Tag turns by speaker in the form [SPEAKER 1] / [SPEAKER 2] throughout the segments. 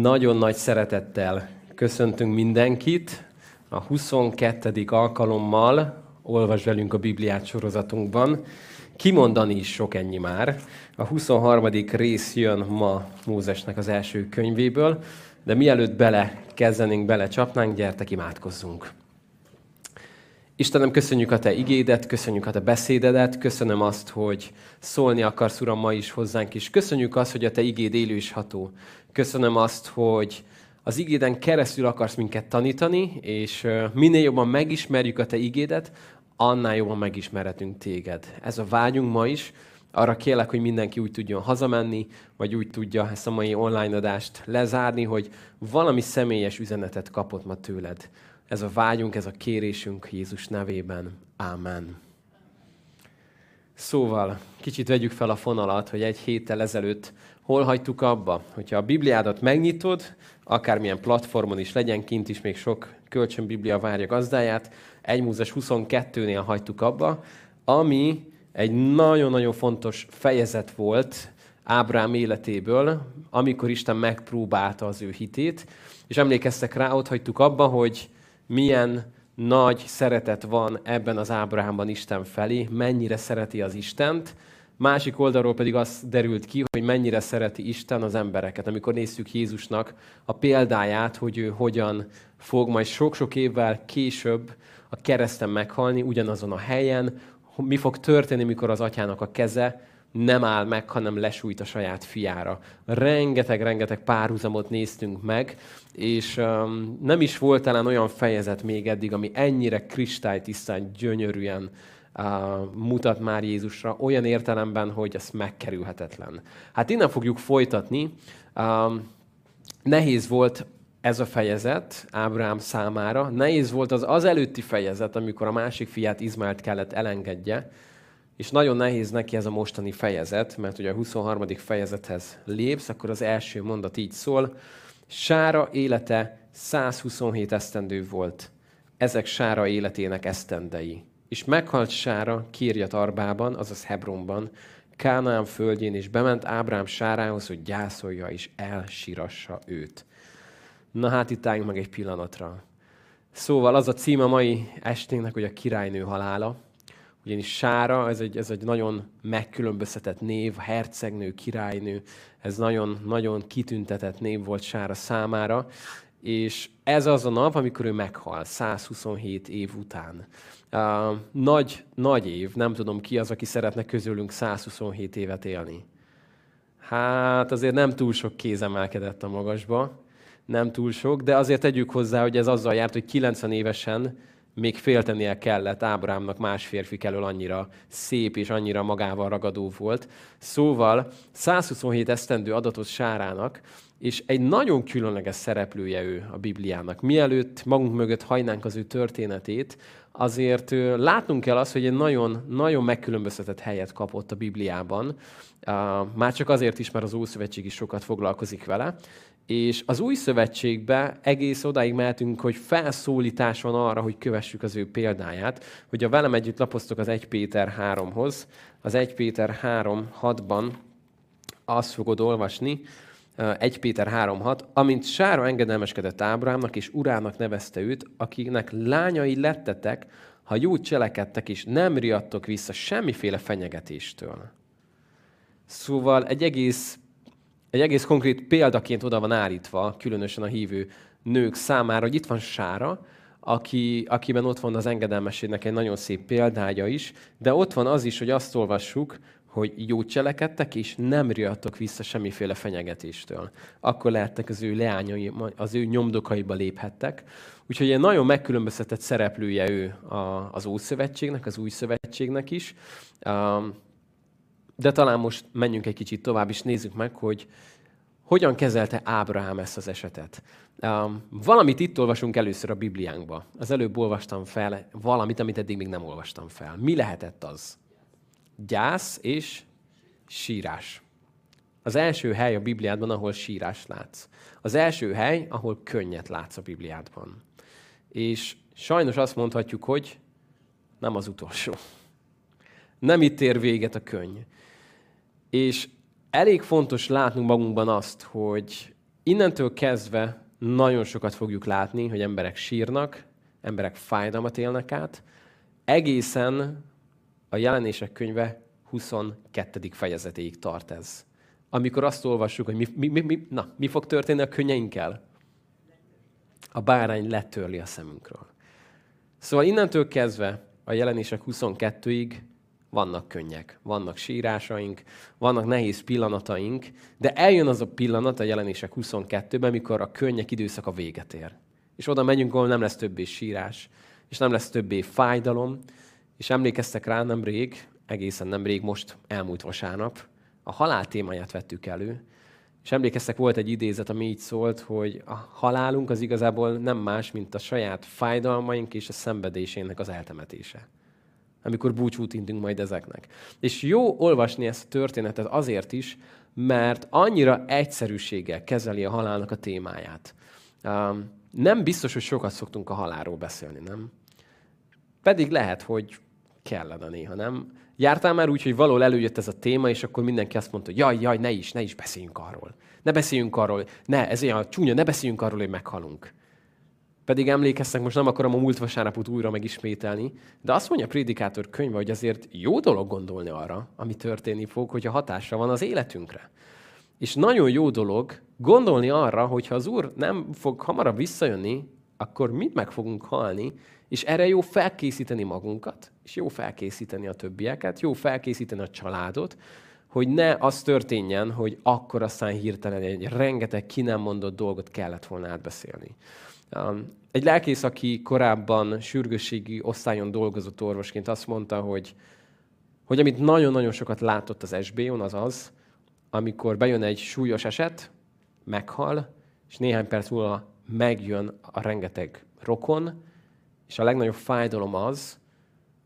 [SPEAKER 1] Nagyon nagy szeretettel köszöntünk mindenkit. A 22. alkalommal olvas velünk a Bibliát sorozatunkban. Kimondani is sok ennyi már. A 23. rész jön ma Mózesnek az első könyvéből, de mielőtt bele kezdenénk, bele csapnánk, gyertek imádkozzunk. Istenem, köszönjük a Te igédet, köszönjük a Te beszédedet, köszönöm azt, hogy szólni akarsz, Uram, ma is hozzánk is. Köszönjük azt, hogy a Te igéd élő és ható. Köszönöm azt, hogy az igéden keresztül akarsz minket tanítani, és minél jobban megismerjük a Te igédet, annál jobban megismerhetünk Téged. Ez a vágyunk ma is. Arra kérlek, hogy mindenki úgy tudjon hazamenni, vagy úgy tudja ezt a mai online adást lezárni, hogy valami személyes üzenetet kapott ma tőled. Ez a vágyunk, ez a kérésünk Jézus nevében. Ámen. Szóval, kicsit vegyük fel a fonalat, hogy egy héttel ezelőtt hol hagytuk abba? Hogyha a Bibliádat megnyitod, akármilyen platformon is legyen, kint is még sok kölcsönbiblia várja gazdáját, 1 Mózes 22-nél hagytuk abba, ami egy nagyon-nagyon fontos fejezet volt Ábrám életéből, amikor Isten megpróbálta az ő hitét, és emlékeztek rá, ott hagytuk abba, hogy milyen nagy szeretet van ebben az Ábrahámban Isten felé, mennyire szereti az Istent, Másik oldalról pedig az derült ki, hogy mennyire szereti Isten az embereket. Amikor nézzük Jézusnak a példáját, hogy ő hogyan fog majd sok-sok évvel később a kereszten meghalni, ugyanazon a helyen, mi fog történni, mikor az atyának a keze nem áll meg, hanem lesújt a saját fiára. Rengeteg-rengeteg párhuzamot néztünk meg, és um, nem is volt talán olyan fejezet még eddig, ami ennyire kristálytisztán, gyönyörűen mutat már Jézusra, olyan értelemben, hogy ez megkerülhetetlen. Hát innen fogjuk folytatni. Nehéz volt ez a fejezet Ábrám számára. Nehéz volt az az előtti fejezet, amikor a másik fiát Izmaelt kellett elengedje, és nagyon nehéz neki ez a mostani fejezet, mert ugye a 23. fejezethez lépsz, akkor az első mondat így szól. Sára élete 127 esztendő volt. Ezek Sára életének esztendei. És meghalt Sára Kirjat Arbában, azaz Hebronban, Kánaán földjén, és bement Ábrám Sárához, hogy gyászolja és elsírassa őt. Na hát itt álljunk meg egy pillanatra. Szóval az a cím a mai esténknek, hogy a királynő halála. Ugyanis Sára, ez egy, ez egy nagyon megkülönböztetett név, hercegnő, királynő, ez nagyon, nagyon kitüntetett név volt Sára számára, és ez az a nap, amikor ő meghal, 127 év után. Uh, nagy, nagy év, nem tudom ki az, aki szeretne közülünk 127 évet élni. Hát azért nem túl sok kéz emelkedett a magasba, nem túl sok, de azért tegyük hozzá, hogy ez azzal járt, hogy 90 évesen még féltenie kellett Ábrámnak más férfi elől annyira szép és annyira magával ragadó volt. Szóval 127 esztendő adatot Sárának, és egy nagyon különleges szereplője ő a Bibliának. Mielőtt magunk mögött hajnánk az ő történetét, azért látnunk kell azt, hogy egy nagyon, nagyon megkülönböztetett helyet kapott a Bibliában. Már csak azért is, mert az Ószövetség is sokat foglalkozik vele. És az új szövetségbe egész odáig mehetünk, hogy felszólítás van arra, hogy kövessük az ő példáját. Hogyha velem együtt lapoztok az 1 Péter 3-hoz, az 1 Péter 3.6-ban azt fogod olvasni, 1 Péter 3.6, amint Sára engedelmeskedett Ábrámnak, és urának nevezte őt, akinek lányai lettetek, ha jó cselekedtek, és nem riadtok vissza semmiféle fenyegetéstől. Szóval egy egész, egy egész konkrét példaként oda van állítva, különösen a hívő nők számára, hogy itt van Sára, aki, akiben ott van az engedelmességnek egy nagyon szép példája is, de ott van az is, hogy azt olvassuk, hogy jó cselekedtek, és nem riadtok vissza semmiféle fenyegetéstől. Akkor lehettek az ő leányai, az ő nyomdokaiba léphettek. Úgyhogy egy nagyon megkülönböztetett szereplője ő az Ószövetségnek, az Új Szövetségnek is. De talán most menjünk egy kicsit tovább, és nézzük meg, hogy hogyan kezelte Ábrahám ezt az esetet. Valamit itt olvasunk először a Bibliánkba. Az előbb olvastam fel valamit, amit eddig még nem olvastam fel. Mi lehetett az? gyász és sírás. Az első hely a Bibliádban, ahol sírás látsz. Az első hely, ahol könnyet látsz a Bibliádban. És sajnos azt mondhatjuk, hogy nem az utolsó. Nem itt ér véget a könny. És elég fontos látnunk magunkban azt, hogy innentől kezdve nagyon sokat fogjuk látni, hogy emberek sírnak, emberek fájdalmat élnek át, egészen a jelenések könyve 22. fejezetéig tart ez. Amikor azt olvassuk, hogy mi, mi, mi, mi, na, mi fog történni a könnyeinkkel? A bárány letörli a szemünkről. Szóval innentől kezdve a jelenések 22-ig vannak könnyek, vannak sírásaink, vannak nehéz pillanataink, de eljön az a pillanat a jelenések 22-ben, amikor a könnyek időszaka véget ér. És oda megyünk, ahol nem lesz többé sírás, és nem lesz többé fájdalom, és emlékeztek rá nemrég, egészen nemrég, most elmúlt vasárnap, a halál témáját vettük elő, és emlékeztek, volt egy idézet, ami így szólt, hogy a halálunk az igazából nem más, mint a saját fájdalmaink és a szenvedésének az eltemetése. Amikor búcsút intünk majd ezeknek. És jó olvasni ezt a történetet azért is, mert annyira egyszerűséggel kezeli a halálnak a témáját. Nem biztos, hogy sokat szoktunk a halálról beszélni, nem? Pedig lehet, hogy kellene néha, nem? Jártál már úgy, hogy való előjött ez a téma, és akkor mindenki azt mondta, hogy jaj, jaj, ne is, ne is beszéljünk arról. Ne beszéljünk arról, ne, ez olyan csúnya, ne beszéljünk arról, hogy meghalunk. Pedig emlékeztek, most nem akarom a múlt vasárnapot újra megismételni, de azt mondja a prédikátor könyve, hogy azért jó dolog gondolni arra, ami történni fog, hogyha hatása van az életünkre. És nagyon jó dolog gondolni arra, hogy ha az Úr nem fog hamarabb visszajönni, akkor mit meg fogunk halni, és erre jó felkészíteni magunkat, és jó felkészíteni a többieket, jó felkészíteni a családot, hogy ne az történjen, hogy akkor aztán hirtelen egy rengeteg ki nem mondott dolgot kellett volna átbeszélni. Um, egy lelkész, aki korábban sürgősségi osztályon dolgozott orvosként, azt mondta, hogy, hogy amit nagyon-nagyon sokat látott az SBO-n, az az, amikor bejön egy súlyos eset, meghal, és néhány perc múlva megjön a rengeteg rokon, és a legnagyobb fájdalom az,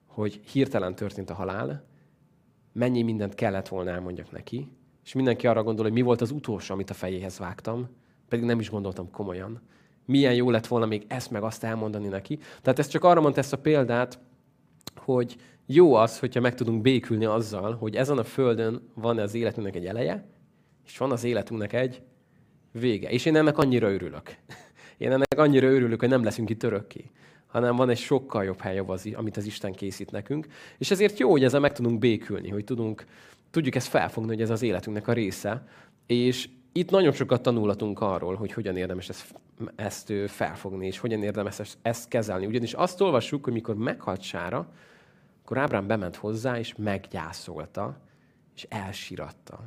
[SPEAKER 1] hogy hirtelen történt a halál, mennyi mindent kellett volna elmondjak neki, és mindenki arra gondol, hogy mi volt az utolsó, amit a fejéhez vágtam, pedig nem is gondoltam komolyan. Milyen jó lett volna még ezt meg azt elmondani neki. Tehát ez csak arra mondta ezt a példát, hogy jó az, hogyha meg tudunk békülni azzal, hogy ezen a földön van az életünknek egy eleje, és van az életünknek egy vége. És én ennek annyira örülök. Én ennek annyira örülök, hogy nem leszünk itt örökké hanem van egy sokkal jobb hely, amit az Isten készít nekünk. És ezért jó, hogy ezzel meg tudunk békülni, hogy tudunk, tudjuk ezt felfogni, hogy ez az életünknek a része. És itt nagyon sokat tanulhatunk arról, hogy hogyan érdemes ezt, ezt felfogni, és hogyan érdemes ezt, ezt kezelni. Ugyanis azt olvassuk, hogy mikor meghalt Sára, akkor Ábrám bement hozzá, és meggyászolta, és elsiratta.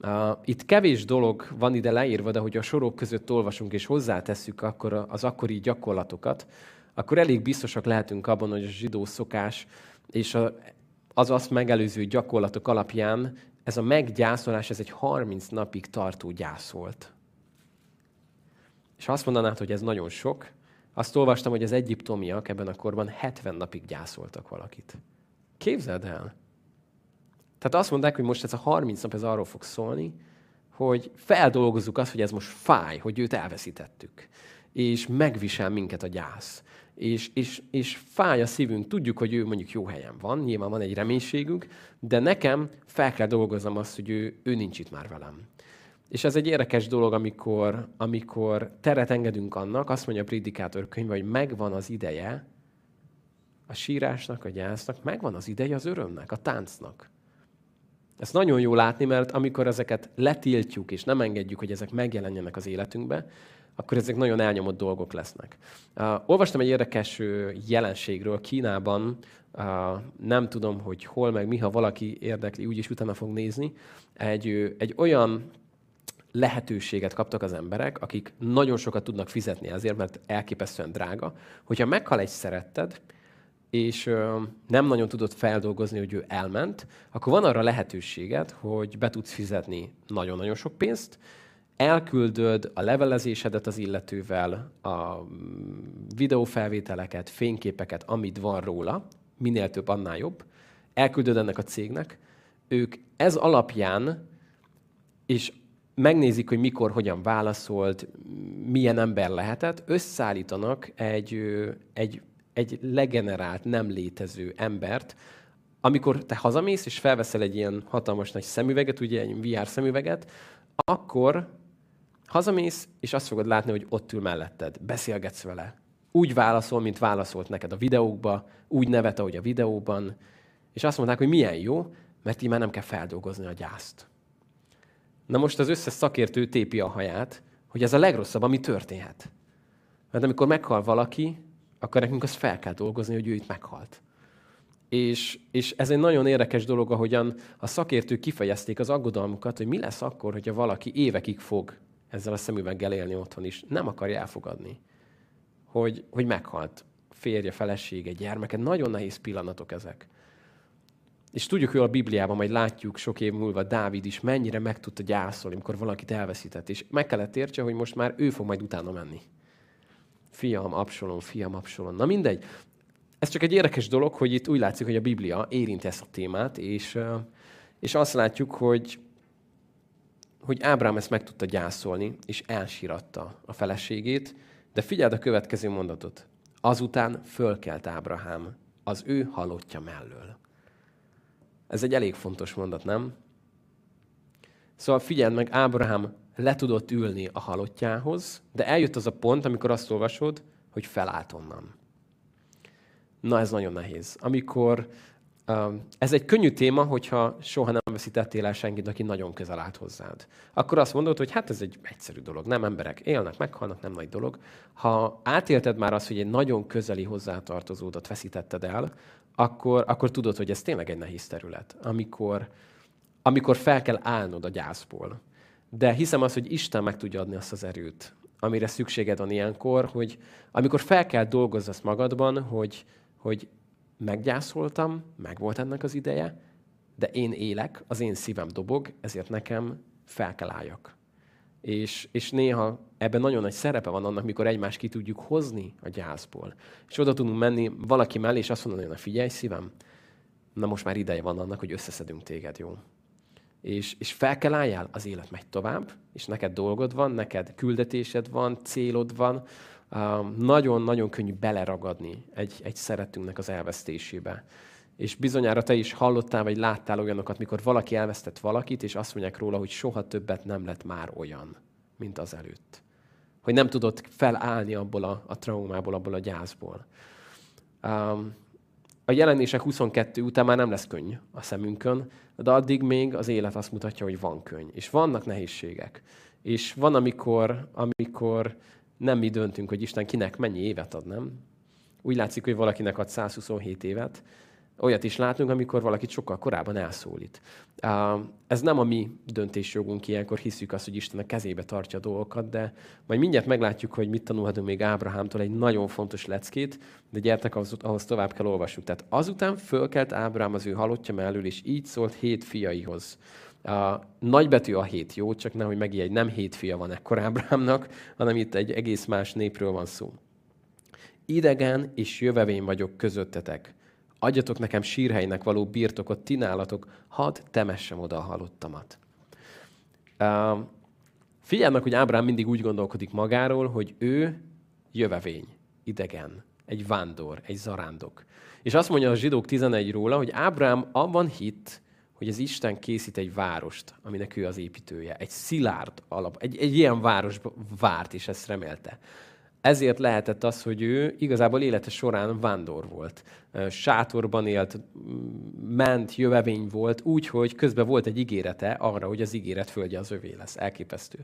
[SPEAKER 1] Uh, itt kevés dolog van ide leírva, de hogy a sorok között olvasunk és hozzátesszük akkor az akkori gyakorlatokat, akkor elég biztosak lehetünk abban, hogy a zsidó szokás és a, az azt megelőző gyakorlatok alapján ez a meggyászolás, ez egy 30 napig tartó gyász. És azt mondanád, hogy ez nagyon sok, azt olvastam, hogy az egyiptomiak ebben a korban 70 napig gyászoltak valakit. Képzeld el! Tehát azt mondták, hogy most ez a 30 nap ez arról fog szólni, hogy feldolgozzuk azt, hogy ez most fáj, hogy őt elveszítettük. És megvisel minket a gyász. És, és, és fáj a szívünk, tudjuk, hogy ő mondjuk jó helyen van, nyilván van egy reménységünk, de nekem fel kell dolgoznom azt, hogy ő, ő nincs itt már velem. És ez egy érdekes dolog, amikor, amikor teret engedünk annak, azt mondja a prédikátor könyve, hogy megvan az ideje a sírásnak, a gyásznak, megvan az ideje az örömnek, a táncnak. Ezt nagyon jó látni, mert amikor ezeket letiltjuk, és nem engedjük, hogy ezek megjelenjenek az életünkbe, akkor ezek nagyon elnyomott dolgok lesznek. Uh, olvastam egy érdekes jelenségről Kínában, uh, nem tudom, hogy hol, meg mi, ha valaki érdekli, úgyis utána fog nézni, egy, egy olyan lehetőséget kaptak az emberek, akik nagyon sokat tudnak fizetni ezért, mert elképesztően drága, hogyha meghal egy szeretted, és nem nagyon tudod feldolgozni, hogy ő elment, akkor van arra lehetőséged, hogy be tudsz fizetni nagyon-nagyon sok pénzt, elküldöd a levelezésedet az illetővel, a videófelvételeket, fényképeket, amit van róla, minél több, annál jobb, elküldöd ennek a cégnek, ők ez alapján, és megnézik, hogy mikor, hogyan válaszolt, milyen ember lehetett, összeállítanak egy, egy egy legenerált, nem létező embert, amikor te hazamész, és felveszel egy ilyen hatalmas nagy szemüveget, ugye egy VR szemüveget, akkor Hazamész, és azt fogod látni, hogy ott ül melletted, beszélgetsz vele. Úgy válaszol, mint válaszolt neked a videókba, úgy nevet, ahogy a videóban, és azt mondták, hogy milyen jó, mert így már nem kell feldolgozni a gyászt. Na most az összes szakértő tépi a haját, hogy ez a legrosszabb, ami történhet. Mert amikor meghal valaki, akkor nekünk azt fel kell dolgozni, hogy ő itt meghalt. És, és ez egy nagyon érdekes dolog, ahogyan a szakértők kifejezték az aggodalmukat, hogy mi lesz akkor, hogyha valaki évekig fog ezzel a szemüveggel élni otthon is. Nem akarja elfogadni, hogy, hogy meghalt férje, felesége, gyermeke. Nagyon nehéz pillanatok ezek. És tudjuk, hogy a Bibliában majd látjuk sok év múlva Dávid is mennyire meg tudta gyászolni, amikor valakit elveszített. És meg kellett értse, hogy most már ő fog majd utána menni. Fiam, Absalom, fiam, Absalom. Na mindegy. Ez csak egy érdekes dolog, hogy itt úgy látszik, hogy a Biblia érint ezt a témát, és, és azt látjuk, hogy, hogy Ábrám ezt meg tudta gyászolni, és elsíratta a feleségét, de figyeld a következő mondatot. Azután fölkelt Ábrahám az ő halottja mellől. Ez egy elég fontos mondat, nem? Szóval figyeld meg, Ábrahám le tudott ülni a halottjához, de eljött az a pont, amikor azt olvasod, hogy felállt onnan. Na, ez nagyon nehéz. Amikor ez egy könnyű téma, hogyha soha nem veszítettél el senkit, aki nagyon közel állt hozzád. Akkor azt mondod, hogy hát ez egy egyszerű dolog. Nem emberek élnek, meghalnak, nem nagy dolog. Ha átélted már azt, hogy egy nagyon közeli hozzátartozódat veszítetted el, akkor, akkor tudod, hogy ez tényleg egy nehéz terület, amikor, amikor fel kell állnod a gyászból. De hiszem azt, hogy Isten meg tudja adni azt az erőt, amire szükséged van ilyenkor, hogy amikor fel kell dolgozni magadban, hogy, hogy meggyászoltam, meg volt ennek az ideje, de én élek, az én szívem dobog, ezért nekem fel kell álljak. És, és néha ebben nagyon nagy szerepe van annak, mikor egymást ki tudjuk hozni a gyászból. És oda tudunk menni valaki mellé, és azt mondani, hogy figyelj szívem, na most már ideje van annak, hogy összeszedünk téged, jó? És, és fel kell álljál, az élet megy tovább, és neked dolgod van, neked küldetésed van, célod van, nagyon-nagyon könnyű beleragadni egy, egy szeretünknek az elvesztésébe. És bizonyára te is hallottál, vagy láttál olyanokat, mikor valaki elvesztett valakit, és azt mondják róla, hogy soha többet nem lett már olyan, mint az előtt. Hogy nem tudott felállni abból a, a traumából, abból a gyászból. Um, a jelenések 22 után már nem lesz könny a szemünkön, de addig még az élet azt mutatja, hogy van könny. És vannak nehézségek. És van, amikor, amikor nem mi döntünk, hogy Isten kinek mennyi évet ad, nem? Úgy látszik, hogy valakinek ad 127 évet, Olyat is látunk, amikor valakit sokkal korábban elszólít. Ez nem a mi döntésjogunk, ilyenkor hiszük azt, hogy Isten a kezébe tartja a dolgokat, de majd mindjárt meglátjuk, hogy mit tanulhatunk még Ábrahámtól egy nagyon fontos leckét, de gyertek, ahhoz, ahhoz tovább kell olvasnunk. Tehát azután fölkelt Ábrám az ő halottja mellől, és így szólt hét fiaihoz. Nagybetű a hét, jó? Csak nehogy megijedj, nem hét fia van ekkor Ábrámnak, hanem itt egy egész más népről van szó. Idegen és jövevény vagyok közöttetek. Adjatok nekem sírhelynek való birtokot, ti nálatok, hadd temessem oda a halottamat. Uh, figyelj meg, hogy Ábrám mindig úgy gondolkodik magáról, hogy ő jövevény, idegen, egy vándor, egy zarándok. És azt mondja a zsidók 11 róla, hogy Ábrám abban hitt, hogy az Isten készít egy várost, aminek ő az építője. Egy szilárd alap, egy, egy ilyen város várt, és ezt remélte. Ezért lehetett az, hogy ő igazából élete során vándor volt. Sátorban élt, ment, jövevény volt, úgy, hogy közben volt egy ígérete arra, hogy az ígéret földje az övé lesz. Elképesztő.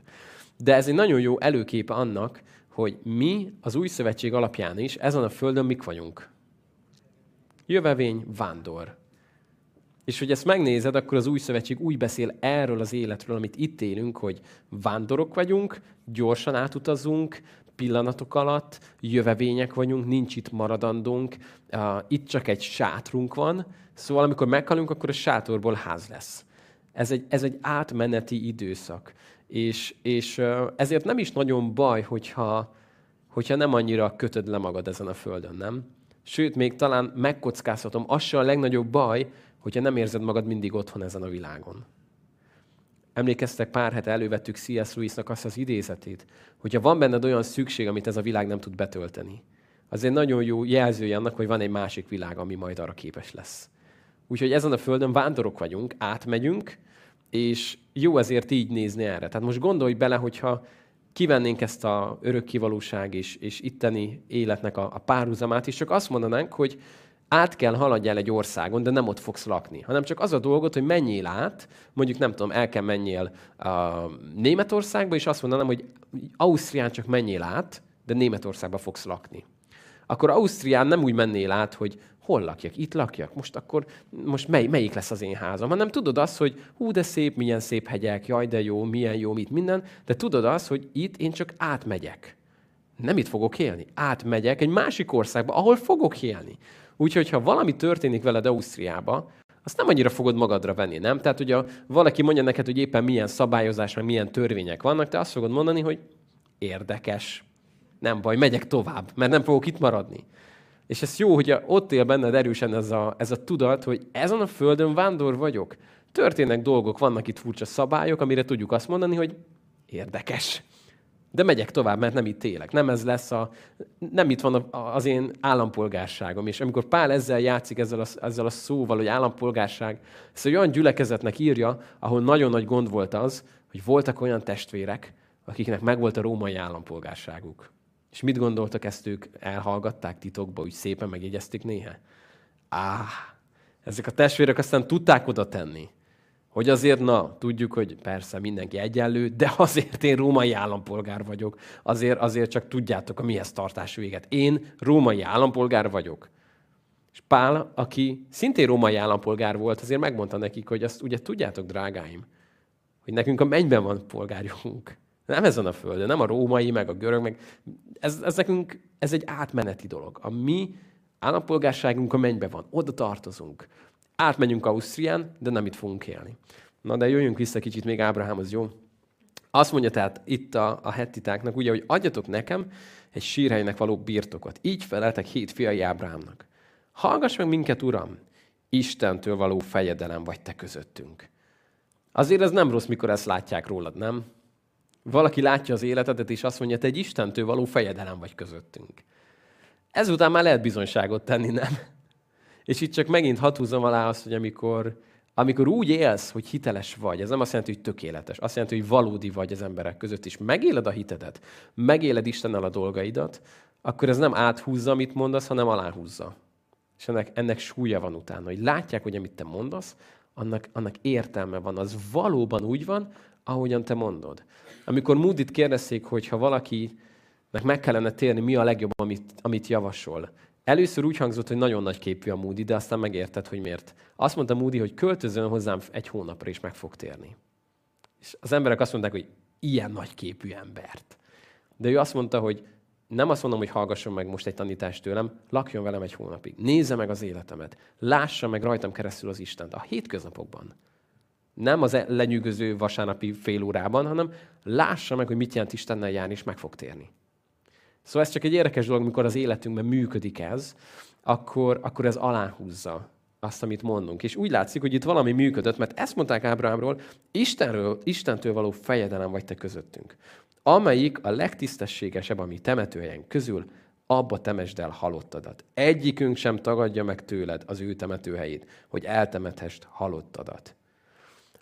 [SPEAKER 1] De ez egy nagyon jó előképe annak, hogy mi az új szövetség alapján is ezen a földön mik vagyunk. Jövevény, vándor. És hogy ezt megnézed, akkor az új szövetség úgy beszél erről az életről, amit itt élünk, hogy vándorok vagyunk, gyorsan átutazunk, pillanatok alatt, jövevények vagyunk, nincs itt maradandónk, itt csak egy sátrunk van, szóval amikor meghalunk, akkor a sátorból ház lesz. Ez egy, ez egy átmeneti időszak. És, és ezért nem is nagyon baj, hogyha, hogyha nem annyira kötöd le magad ezen a földön, nem? Sőt, még talán megkockázhatom, az se a legnagyobb baj, hogyha nem érzed magad mindig otthon ezen a világon. Emlékeztek, pár hete elővettük C.S. Lewisnak azt az idézetét, hogyha van benned olyan szükség, amit ez a világ nem tud betölteni, az egy nagyon jó jelzője annak, hogy van egy másik világ, ami majd arra képes lesz. Úgyhogy ezen a földön vándorok vagyunk, átmegyünk, és jó ezért így nézni erre. Tehát most gondolj bele, hogyha kivennénk ezt a örökkivalóság és, és itteni életnek a, a párhuzamát, és csak azt mondanánk, hogy át kell haladjál egy országon, de nem ott fogsz lakni, hanem csak az a dolgot, hogy menjél át, mondjuk nem tudom, el kell menjél a Németországba, és azt mondanám, hogy Ausztrián csak menjél át, de Németországba fogsz lakni. Akkor Ausztrián nem úgy mennél át, hogy hol lakjak, itt lakjak, most akkor, most mely, melyik lesz az én házam, hanem tudod azt, hogy hú, de szép, milyen szép hegyek, jaj, de jó, milyen jó, mit, minden, de tudod azt, hogy itt én csak átmegyek. Nem itt fogok élni. Átmegyek egy másik országba, ahol fogok élni. Úgyhogy, ha valami történik veled Ausztriába, azt nem annyira fogod magadra venni, nem? Tehát, hogy a, valaki mondja neked, hogy éppen milyen szabályozás, meg milyen törvények vannak, te azt fogod mondani, hogy érdekes, nem baj, megyek tovább, mert nem fogok itt maradni. És ez jó, hogy ott él benned erősen ez a, ez a tudat, hogy ezen a földön vándor vagyok. Történnek dolgok, vannak itt furcsa szabályok, amire tudjuk azt mondani, hogy érdekes. De megyek tovább, mert nem itt élek. Nem ez lesz a, nem itt van az én állampolgárságom. És amikor Pál ezzel játszik, ezzel a, ezzel a szóval, hogy állampolgárság, ezt egy olyan gyülekezetnek írja, ahol nagyon nagy gond volt az, hogy voltak olyan testvérek, akiknek megvolt a római állampolgárságuk. És mit gondoltak ezt ők? Elhallgatták titokba, úgy szépen megjegyezték néha? Á, ezek a testvérek aztán tudták oda tenni, hogy azért, na, tudjuk, hogy persze mindenki egyenlő, de azért én római állampolgár vagyok. Azért, azért csak tudjátok a mihez tartás véget. Én római állampolgár vagyok. És Pál, aki szintén római állampolgár volt, azért megmondta nekik, hogy azt ugye tudjátok, drágáim, hogy nekünk a mennyben van polgárjogunk. Nem ezen a földön, nem a római, meg a görög, meg ez, ez nekünk, ez egy átmeneti dolog. A mi állampolgárságunk a mennybe van, oda tartozunk. Átmenjünk Ausztrián, de nem itt fogunk élni. Na de jöjjünk vissza kicsit még Ábrahámhoz, jó? Azt mondja tehát itt a, a hettitáknak, ugye, hogy adjatok nekem egy sírhelynek való birtokot. Így feleltek hét fiai Ábrahámnak. Hallgass meg minket, Uram! Istentől való fejedelem vagy te közöttünk. Azért ez nem rossz, mikor ezt látják rólad, nem? Valaki látja az életedet, és azt mondja, te egy Istentől való fejedelem vagy közöttünk. Ezután már lehet bizonyságot tenni, nem? És itt csak megint hatúzom alá azt, hogy amikor, amikor úgy élsz, hogy hiteles vagy, ez nem azt jelenti, hogy tökéletes, azt jelenti, hogy valódi vagy az emberek között, és megéled a hitedet, megéled Istennel a dolgaidat, akkor ez nem áthúzza, amit mondasz, hanem aláhúzza. És ennek, ennek súlya van utána, hogy látják, hogy amit te mondasz, annak, annak értelme van, az valóban úgy van, ahogyan te mondod. Amikor Moody-t kérdezték, hogy ha valakinek meg kellene térni, mi a legjobb, amit, amit javasol. Először úgy hangzott, hogy nagyon nagy képű a Moody, de aztán megérted, hogy miért. Azt mondta Moody, hogy költözön hozzám egy hónapra, és meg fog térni. És az emberek azt mondták, hogy ilyen nagy képű embert. De ő azt mondta, hogy nem azt mondom, hogy hallgasson meg most egy tanítást tőlem, lakjon velem egy hónapig. Nézze meg az életemet. Lássa meg rajtam keresztül az Istent a hétköznapokban. Nem az lenyűgöző vasárnapi fél órában, hanem lássa meg, hogy mit jelent Istennel járni, és meg fog térni. Szóval ez csak egy érdekes dolog, amikor az életünkben működik ez, akkor, akkor ez aláhúzza azt, amit mondunk. És úgy látszik, hogy itt valami működött, mert ezt mondták Ábrahámról, Istenről, Istentől való fejedelem vagy te közöttünk. Amelyik a legtisztességesebb a mi temetőhelyen közül, abba temesd el halottadat. Egyikünk sem tagadja meg tőled az ő temetőhelyét, hogy eltemethest halottadat.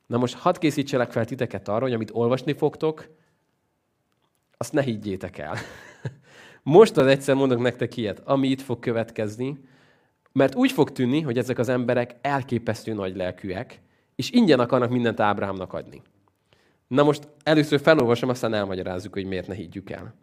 [SPEAKER 1] Na most hadd készítselek fel titeket arra, hogy amit olvasni fogtok, azt ne higgyétek el. Most az egyszer mondok nektek ilyet, ami itt fog következni, mert úgy fog tűnni, hogy ezek az emberek elképesztő nagy lelkűek, és ingyen akarnak mindent Ábrahámnak adni. Na most először felolvasom, aztán elmagyarázzuk, hogy miért ne higgyük el.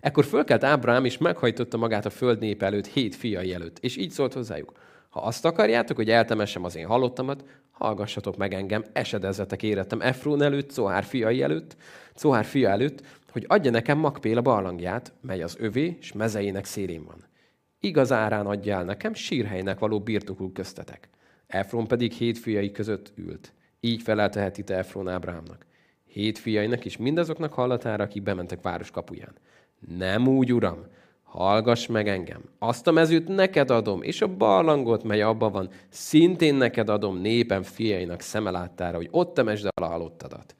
[SPEAKER 1] Ekkor fölkelt Ábrahám, és meghajtotta magát a föld nép előtt, hét fiai előtt, és így szólt hozzájuk. Ha azt akarjátok, hogy eltemessem az én halottamat, hallgassatok meg engem, esedezzetek érettem Efrón előtt, Cohár fiai előtt, Cohár fia előtt, hogy adja nekem Makpél a barlangját, mely az övé, és mezeinek szélén van. Igaz árán adja el nekem, sírhelynek való birtokul köztetek. Efron pedig hét fiai között ült. Így felelteheti te Efron Ábrámnak. Hét fiainak és mindazoknak hallatára, akik bementek város kapuján. Nem úgy, uram, hallgass meg engem. Azt a mezőt neked adom, és a barlangot, mely abban van, szintén neked adom népem fiainak szemeláttára, hogy ott temesd el a halottadat.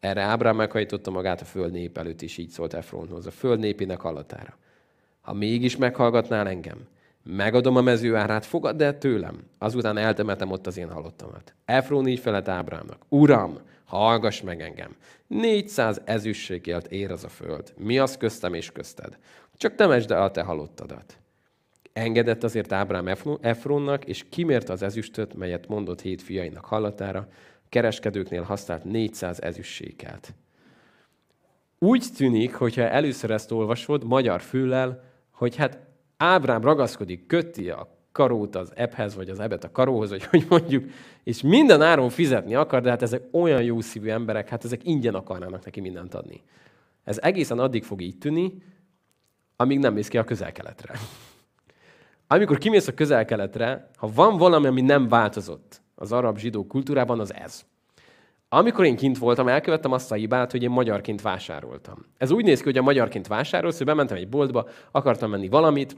[SPEAKER 1] Erre Ábrám meghajtotta magát a föld nép előtt, és így szólt Efronhoz, a föld népének hallatára. Ha mégis meghallgatnál engem, megadom a mező árát, fogadd el tőlem, azután eltemetem ott az én halottamat. Efron így felett Ábrámnak. Uram, hallgass meg engem. 400 ezüstségért ér az a föld. Mi az köztem és közted? Csak temesd el a te halottadat. Engedett azért Ábrám Efronnak, és kimérte az ezüstöt, melyet mondott hét fiainak hallatára, kereskedőknél használt 400 ezüstsékelt. Úgy tűnik, hogyha először ezt olvasod, magyar füllel, hogy hát Ábrám ragaszkodik, köti a karót az ebhez, vagy az ebet a karóhoz, vagy hogy mondjuk, és minden áron fizetni akar, de hát ezek olyan jó szívű emberek, hát ezek ingyen akarnának neki mindent adni. Ez egészen addig fog így tűnni, amíg nem mész ki a közel-keletre. Amikor kimész a közel-keletre, ha van valami, ami nem változott az arab zsidó kultúrában, az ez. Amikor én kint voltam, elkövettem azt a hibát, hogy én magyarként vásároltam. Ez úgy néz ki, hogy a magyarként vásárolsz, hogy bementem egy boltba, akartam menni valamit,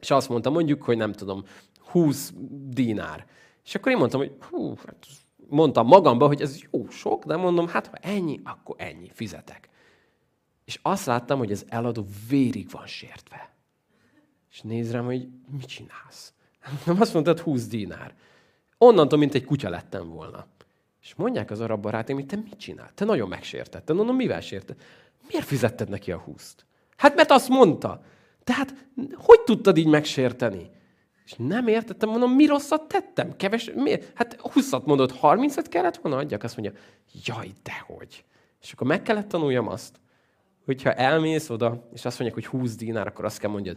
[SPEAKER 1] és azt mondtam mondjuk, hogy nem tudom, 20 dinár. És akkor én mondtam, hogy hú, hát mondtam magamba, hogy ez jó sok, de mondom, hát ha ennyi, akkor ennyi, fizetek. És azt láttam, hogy az eladó vérig van sértve. És néz hogy mit csinálsz? Nem azt mondtad, 20 dinár. Onnantól, mint egy kutya lettem volna. És mondják az arab barátaim, hogy te mit csinál? Te nagyon megsértetted. Mondom, mivel sérted? Miért fizetted neki a húszt? Hát mert azt mondta. Tehát hogy tudtad így megsérteni? És nem értettem, mondom, mi rosszat tettem? Keves, miért? Hát 20 mondott, 30-at kellett volna adjak? Azt mondja, jaj, dehogy. És akkor meg kellett tanuljam azt, hogyha elmész oda, és azt mondják, hogy 20 dinár, akkor azt kell mondjad,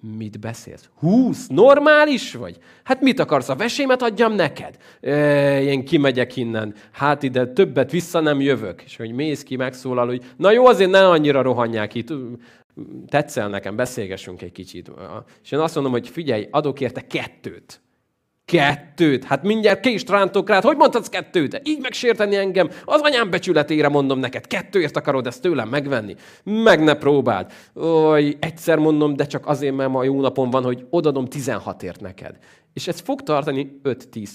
[SPEAKER 1] Mit beszélsz? Húsz? Normális vagy? Hát mit akarsz? A vesémet adjam neked? E, én kimegyek innen. Hát ide többet vissza nem jövök. És hogy mész ki, megszólal, hogy na jó, azért ne annyira rohanják itt. Tetszel nekem, beszélgessünk egy kicsit. És én azt mondom, hogy figyelj, adok érte kettőt. Kettőt? Hát mindjárt kést rántok rád. Hogy mondhatsz kettőt? Így megsérteni engem? Az anyám becsületére mondom neked. Kettőért akarod ezt tőlem megvenni? Meg ne próbáld. Oly, egyszer mondom, de csak azért, mert ma jó napon van, hogy odadom 16ért neked. És ez fog tartani 5-10-20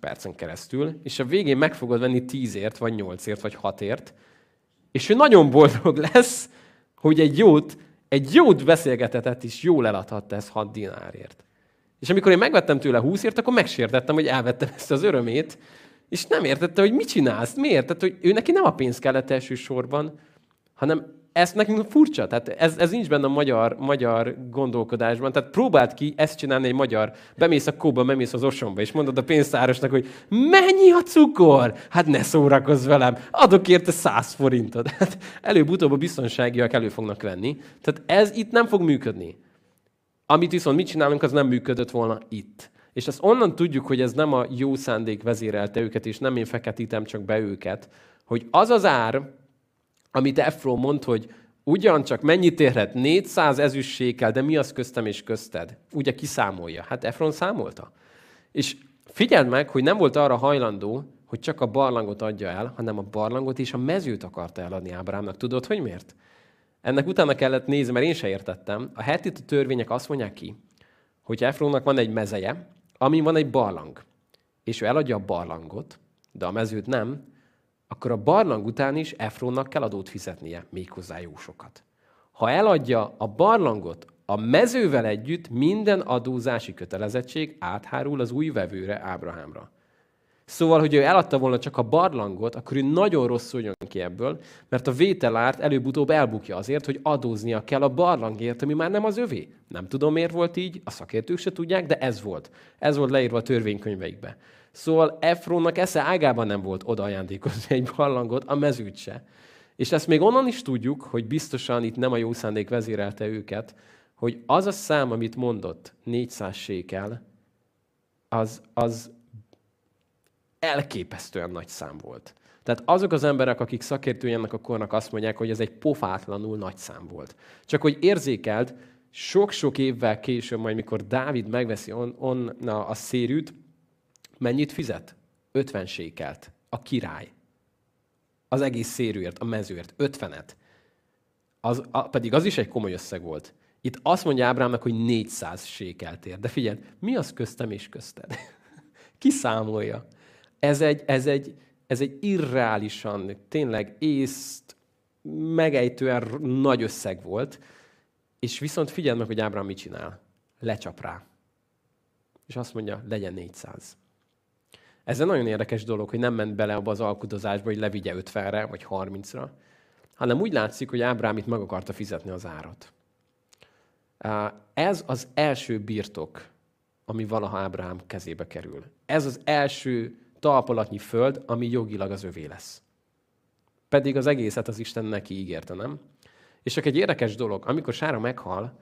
[SPEAKER 1] percen keresztül, és a végén meg fogod venni 10ért, vagy 8ért, vagy 6ért, és ő nagyon boldog lesz, hogy egy jót, egy jót beszélgetetett is jól eladhatta ez 6 dinárért. És amikor én megvettem tőle 20ért, akkor megsértettem, hogy elvettem ezt az örömét, és nem értette, hogy mit csinálsz, miért? Tehát, hogy ő neki nem a pénz kellett elsősorban, hanem ezt nekünk furcsa, tehát ez, ez nincs benne a magyar, magyar gondolkodásban. Tehát próbáld ki ezt csinálni egy magyar, bemész a kóba, bemész az osomba, és mondod a pénztárosnak, hogy mennyi a cukor? Hát ne szórakozz velem, adok érte 100 forintot. Hát előbb-utóbb a biztonságiak elő fognak venni. Tehát ez itt nem fog működni. Amit viszont mit csinálunk, az nem működött volna itt. És ezt onnan tudjuk, hogy ez nem a jó szándék vezérelte őket, és nem én feketítem csak be őket, hogy az az ár, amit Efron mond, hogy ugyancsak mennyit érhet? 400 ezüstsékkel, de mi az köztem és közted? Ugye kiszámolja? Hát Efron számolta. És figyeld meg, hogy nem volt arra hajlandó, hogy csak a barlangot adja el, hanem a barlangot és a mezőt akarta eladni Ábrámnak. Tudod, hogy miért? Ennek utána kellett nézni, mert én se értettem. A heti törvények azt mondják ki, hogy Efronnak van egy mezeje, amin van egy barlang, és ő eladja a barlangot, de a mezőt nem, akkor a barlang után is Efronnak kell adót fizetnie, méghozzá jó sokat. Ha eladja a barlangot a mezővel együtt, minden adózási kötelezettség áthárul az új vevőre, Ábrahámra. Szóval, hogy ő eladta volna csak a barlangot, akkor ő nagyon rosszul jön ki ebből, mert a vételárt előbb-utóbb elbukja azért, hogy adóznia kell a barlangért, ami már nem az övé. Nem tudom, miért volt így, a szakértők se tudják, de ez volt. Ez volt leírva a törvénykönyveikbe. Szóval Efronnak esze ágában nem volt oda ajándékozni egy barlangot, a mezőt se. És ezt még onnan is tudjuk, hogy biztosan itt nem a jó szándék vezérelte őket, hogy az a szám, amit mondott, 400 sékel, az, az elképesztően nagy szám volt. Tehát azok az emberek, akik szakértői ennek a kornak azt mondják, hogy ez egy pofátlanul nagy szám volt. Csak hogy érzékelt, sok-sok évvel később, majd mikor Dávid megveszi on, on na, a szérűt, mennyit fizet? 50 sékelt. A király. Az egész szérűért, a mezőért. 50-et. Az, a, pedig az is egy komoly összeg volt. Itt azt mondja Ábrámnak, hogy 400 sékelt ér. De figyelj, mi az köztem és közted? Ki számolja? Ez egy, ez egy, ez egy irreálisan, tényleg észt, megejtően nagy összeg volt, és viszont figyeld meg, hogy Ábrám mit csinál. Lecsap rá. És azt mondja, legyen 400. Ez egy nagyon érdekes dolog, hogy nem ment bele abba az alkudozásba, hogy levigye 50-re vagy 30-ra, hanem úgy látszik, hogy Ábrám itt meg akarta fizetni az árat. Ez az első birtok, ami valaha Ábrám kezébe kerül. Ez az első talpalatnyi föld, ami jogilag az övé lesz. Pedig az egészet az Isten neki ígérte, nem? És csak egy érdekes dolog, amikor Sára meghal,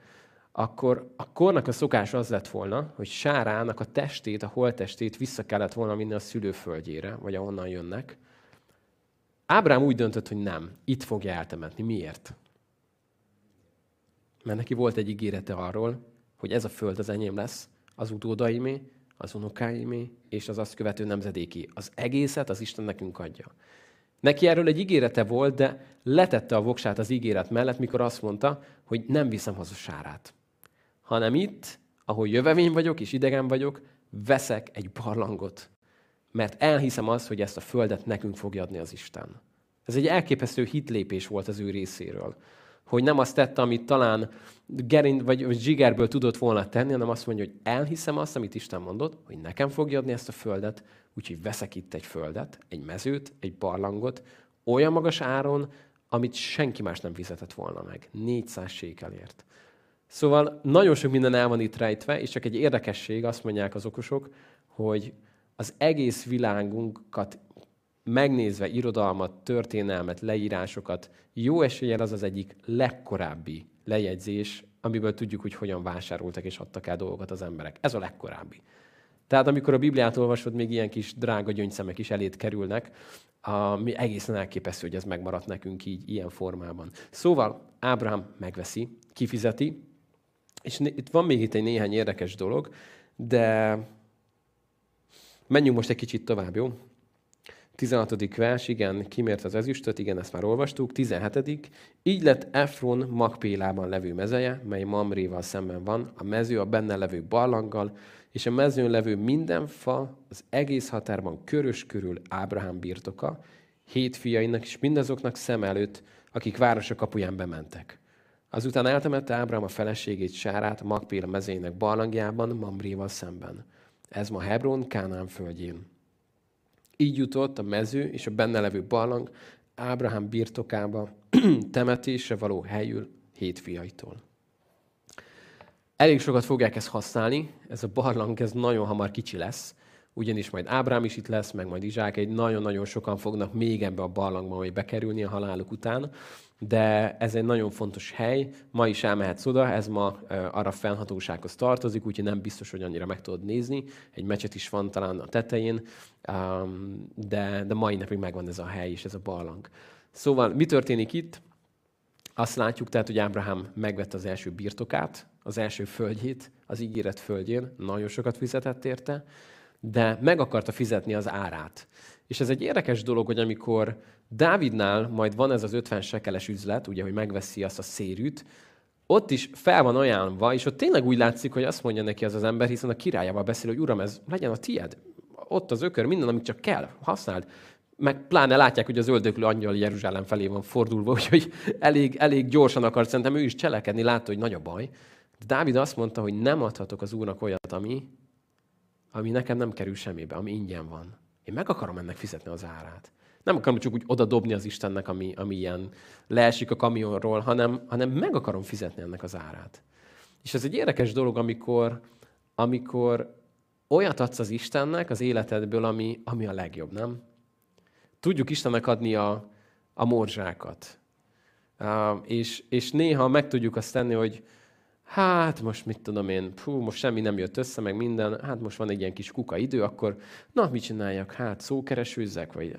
[SPEAKER 1] akkor a kornak a szokás az lett volna, hogy Sárának a testét, a holtestét vissza kellett volna vinni a szülőföldjére, vagy ahonnan jönnek. Ábrám úgy döntött, hogy nem, itt fogja eltemetni. Miért? Mert neki volt egy ígérete arról, hogy ez a föld az enyém lesz, az utódaimé, az unokáimé, és az azt követő nemzedéki. Az egészet az Isten nekünk adja. Neki erről egy ígérete volt, de letette a voksát az ígéret mellett, mikor azt mondta, hogy nem viszem haza sárát. Hanem itt, ahol jövevény vagyok és idegen vagyok, veszek egy barlangot. Mert elhiszem azt, hogy ezt a földet nekünk fogja adni az Isten. Ez egy elképesztő hitlépés volt az ő részéről. Hogy nem azt tette, amit talán gerind vagy, zsigerből tudott volna tenni, hanem azt mondja, hogy elhiszem azt, amit Isten mondott, hogy nekem fogja adni ezt a földet, úgyhogy veszek itt egy földet, egy mezőt, egy barlangot, olyan magas áron, amit senki más nem fizetett volna meg. 400 sékelért. Szóval nagyon sok minden el van itt rejtve, és csak egy érdekesség, azt mondják az okosok, hogy az egész világunkat megnézve irodalmat, történelmet, leírásokat, jó eséllyel az az egyik legkorábbi lejegyzés, amiből tudjuk, hogy hogyan vásároltak és adtak el dolgokat az emberek. Ez a legkorábbi. Tehát amikor a Bibliát olvasod, még ilyen kis drága gyöngyszemek is elét kerülnek, ami egészen elképesztő, hogy ez megmaradt nekünk így, ilyen formában. Szóval Ábrahám megveszi, kifizeti, és itt van még itt egy néhány érdekes dolog, de menjünk most egy kicsit tovább, jó? 16. vers, igen, kimért az ezüstöt, igen, ezt már olvastuk. 17. Így lett Efron Magpélában levő mezeje, mely Mamréval szemben van, a mező a benne levő barlanggal, és a mezőn levő minden fa az egész határban körös körül Ábrahám birtoka, hét fiainak és mindazoknak szem előtt, akik városa kapuján bementek. Azután eltemette Ábrahám a feleségét Sárát Magpéla mezének barlangjában, Mamréval szemben. Ez ma Hebron, Kánán földjén. Így jutott a mező és a benne levő barlang Ábrahám birtokába temetésre való helyül hét fiaitól. Elég sokat fogják ezt használni, ez a barlang ez nagyon hamar kicsi lesz, ugyanis majd Ábrám is itt lesz, meg majd Izsák, egy nagyon-nagyon sokan fognak még ebbe a barlangba majd bekerülni a haláluk után, de ez egy nagyon fontos hely, ma is elmehetsz oda, ez ma arra fennhatósághoz tartozik, úgyhogy nem biztos, hogy annyira meg tudod nézni. Egy mecset is van talán a tetején, de, de mai napig megvan ez a hely és ez a barlang. Szóval mi történik itt? Azt látjuk tehát, hogy Ábrahám megvette az első birtokát, az első földjét, az ígéret földjén, nagyon sokat fizetett érte, de meg akarta fizetni az árát. És ez egy érdekes dolog, hogy amikor Dávidnál majd van ez az 50 sekeles üzlet, ugye, hogy megveszi azt a szérűt, ott is fel van ajánlva, és ott tényleg úgy látszik, hogy azt mondja neki az az ember, hiszen a királyával beszél, hogy uram, ez legyen a tied. Ott az ökör, minden, amit csak kell, használd. Meg pláne látják, hogy az öldöklő angyal Jeruzsálem felé van fordulva, úgyhogy elég, elég gyorsan akart szerintem ő is cselekedni, látta, hogy nagy a baj. De Dávid azt mondta, hogy nem adhatok az úrnak olyat, ami, ami nekem nem kerül semmibe, ami ingyen van. Én meg akarom ennek fizetni az árát. Nem akarom csak úgy oda dobni az Istennek, ami, ami ilyen leesik a kamionról, hanem, hanem meg akarom fizetni ennek az árát. És ez egy érdekes dolog, amikor, amikor olyat adsz az Istennek az életedből, ami, ami a legjobb, nem? Tudjuk Istennek adni a, a morzsákat. Uh, és, és néha meg tudjuk azt tenni, hogy hát most mit tudom én, fú, most semmi nem jött össze, meg minden, hát most van egy ilyen kis kuka idő, akkor na, mit csináljak? Hát szókeresőzzek, vagy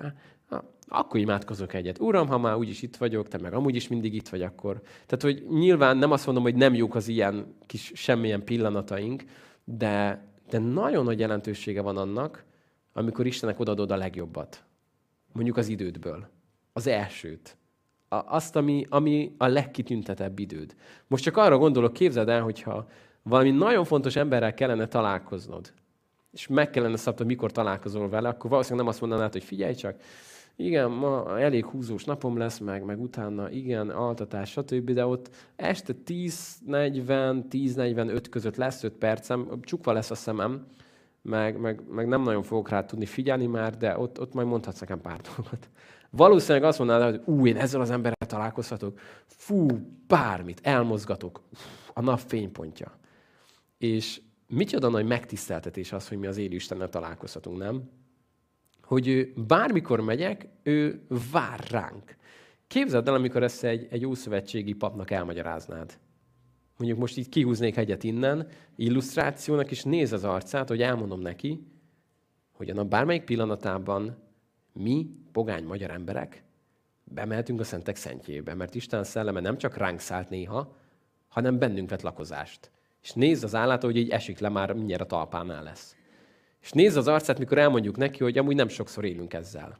[SPEAKER 1] na, akkor imádkozok egyet. Uram, ha már úgyis itt vagyok, te meg amúgy is mindig itt vagy akkor. Tehát, hogy nyilván nem azt mondom, hogy nem jók az ilyen kis semmilyen pillanataink, de, de nagyon nagy jelentősége van annak, amikor Istennek odaadod a legjobbat. Mondjuk az idődből. Az elsőt azt, ami, ami a legkitüntetebb időd. Most csak arra gondolok, képzeld el, hogyha valami nagyon fontos emberrel kellene találkoznod, és meg kellene szabtad, mikor találkozol vele, akkor valószínűleg nem azt mondanád, hogy figyelj csak, igen, ma elég húzós napom lesz, meg, meg utána igen, altatás, stb., de ott este 10.40, 10.45 között lesz 5 percem, csukva lesz a szemem, meg, meg, meg nem nagyon fogok rá tudni figyelni már, de ott, ott majd mondhatsz nekem pár dolgot. Valószínűleg azt mondanád, hogy ú, én ezzel az emberrel találkozhatok, fú, bármit, elmozgatok, a nap fénypontja. És micsoda nagy megtiszteltetés az, hogy mi az élő Istennel találkozhatunk, nem? Hogy ő bármikor megyek, ő vár ránk. Képzeld el, amikor ezt egy, egy ószövetségi papnak elmagyaráznád. Mondjuk most így kihúznék egyet innen, illusztrációnak, és néz az arcát, hogy elmondom neki, hogy a nap bármelyik pillanatában mi, pogány magyar emberek, bemehetünk a szentek szentjébe, mert Isten szelleme nem csak ránk szállt néha, hanem bennünk vett lakozást. És nézd az állata, hogy így esik le, már mindjárt a talpánál lesz. És nézd az arcát, mikor elmondjuk neki, hogy amúgy nem sokszor élünk ezzel.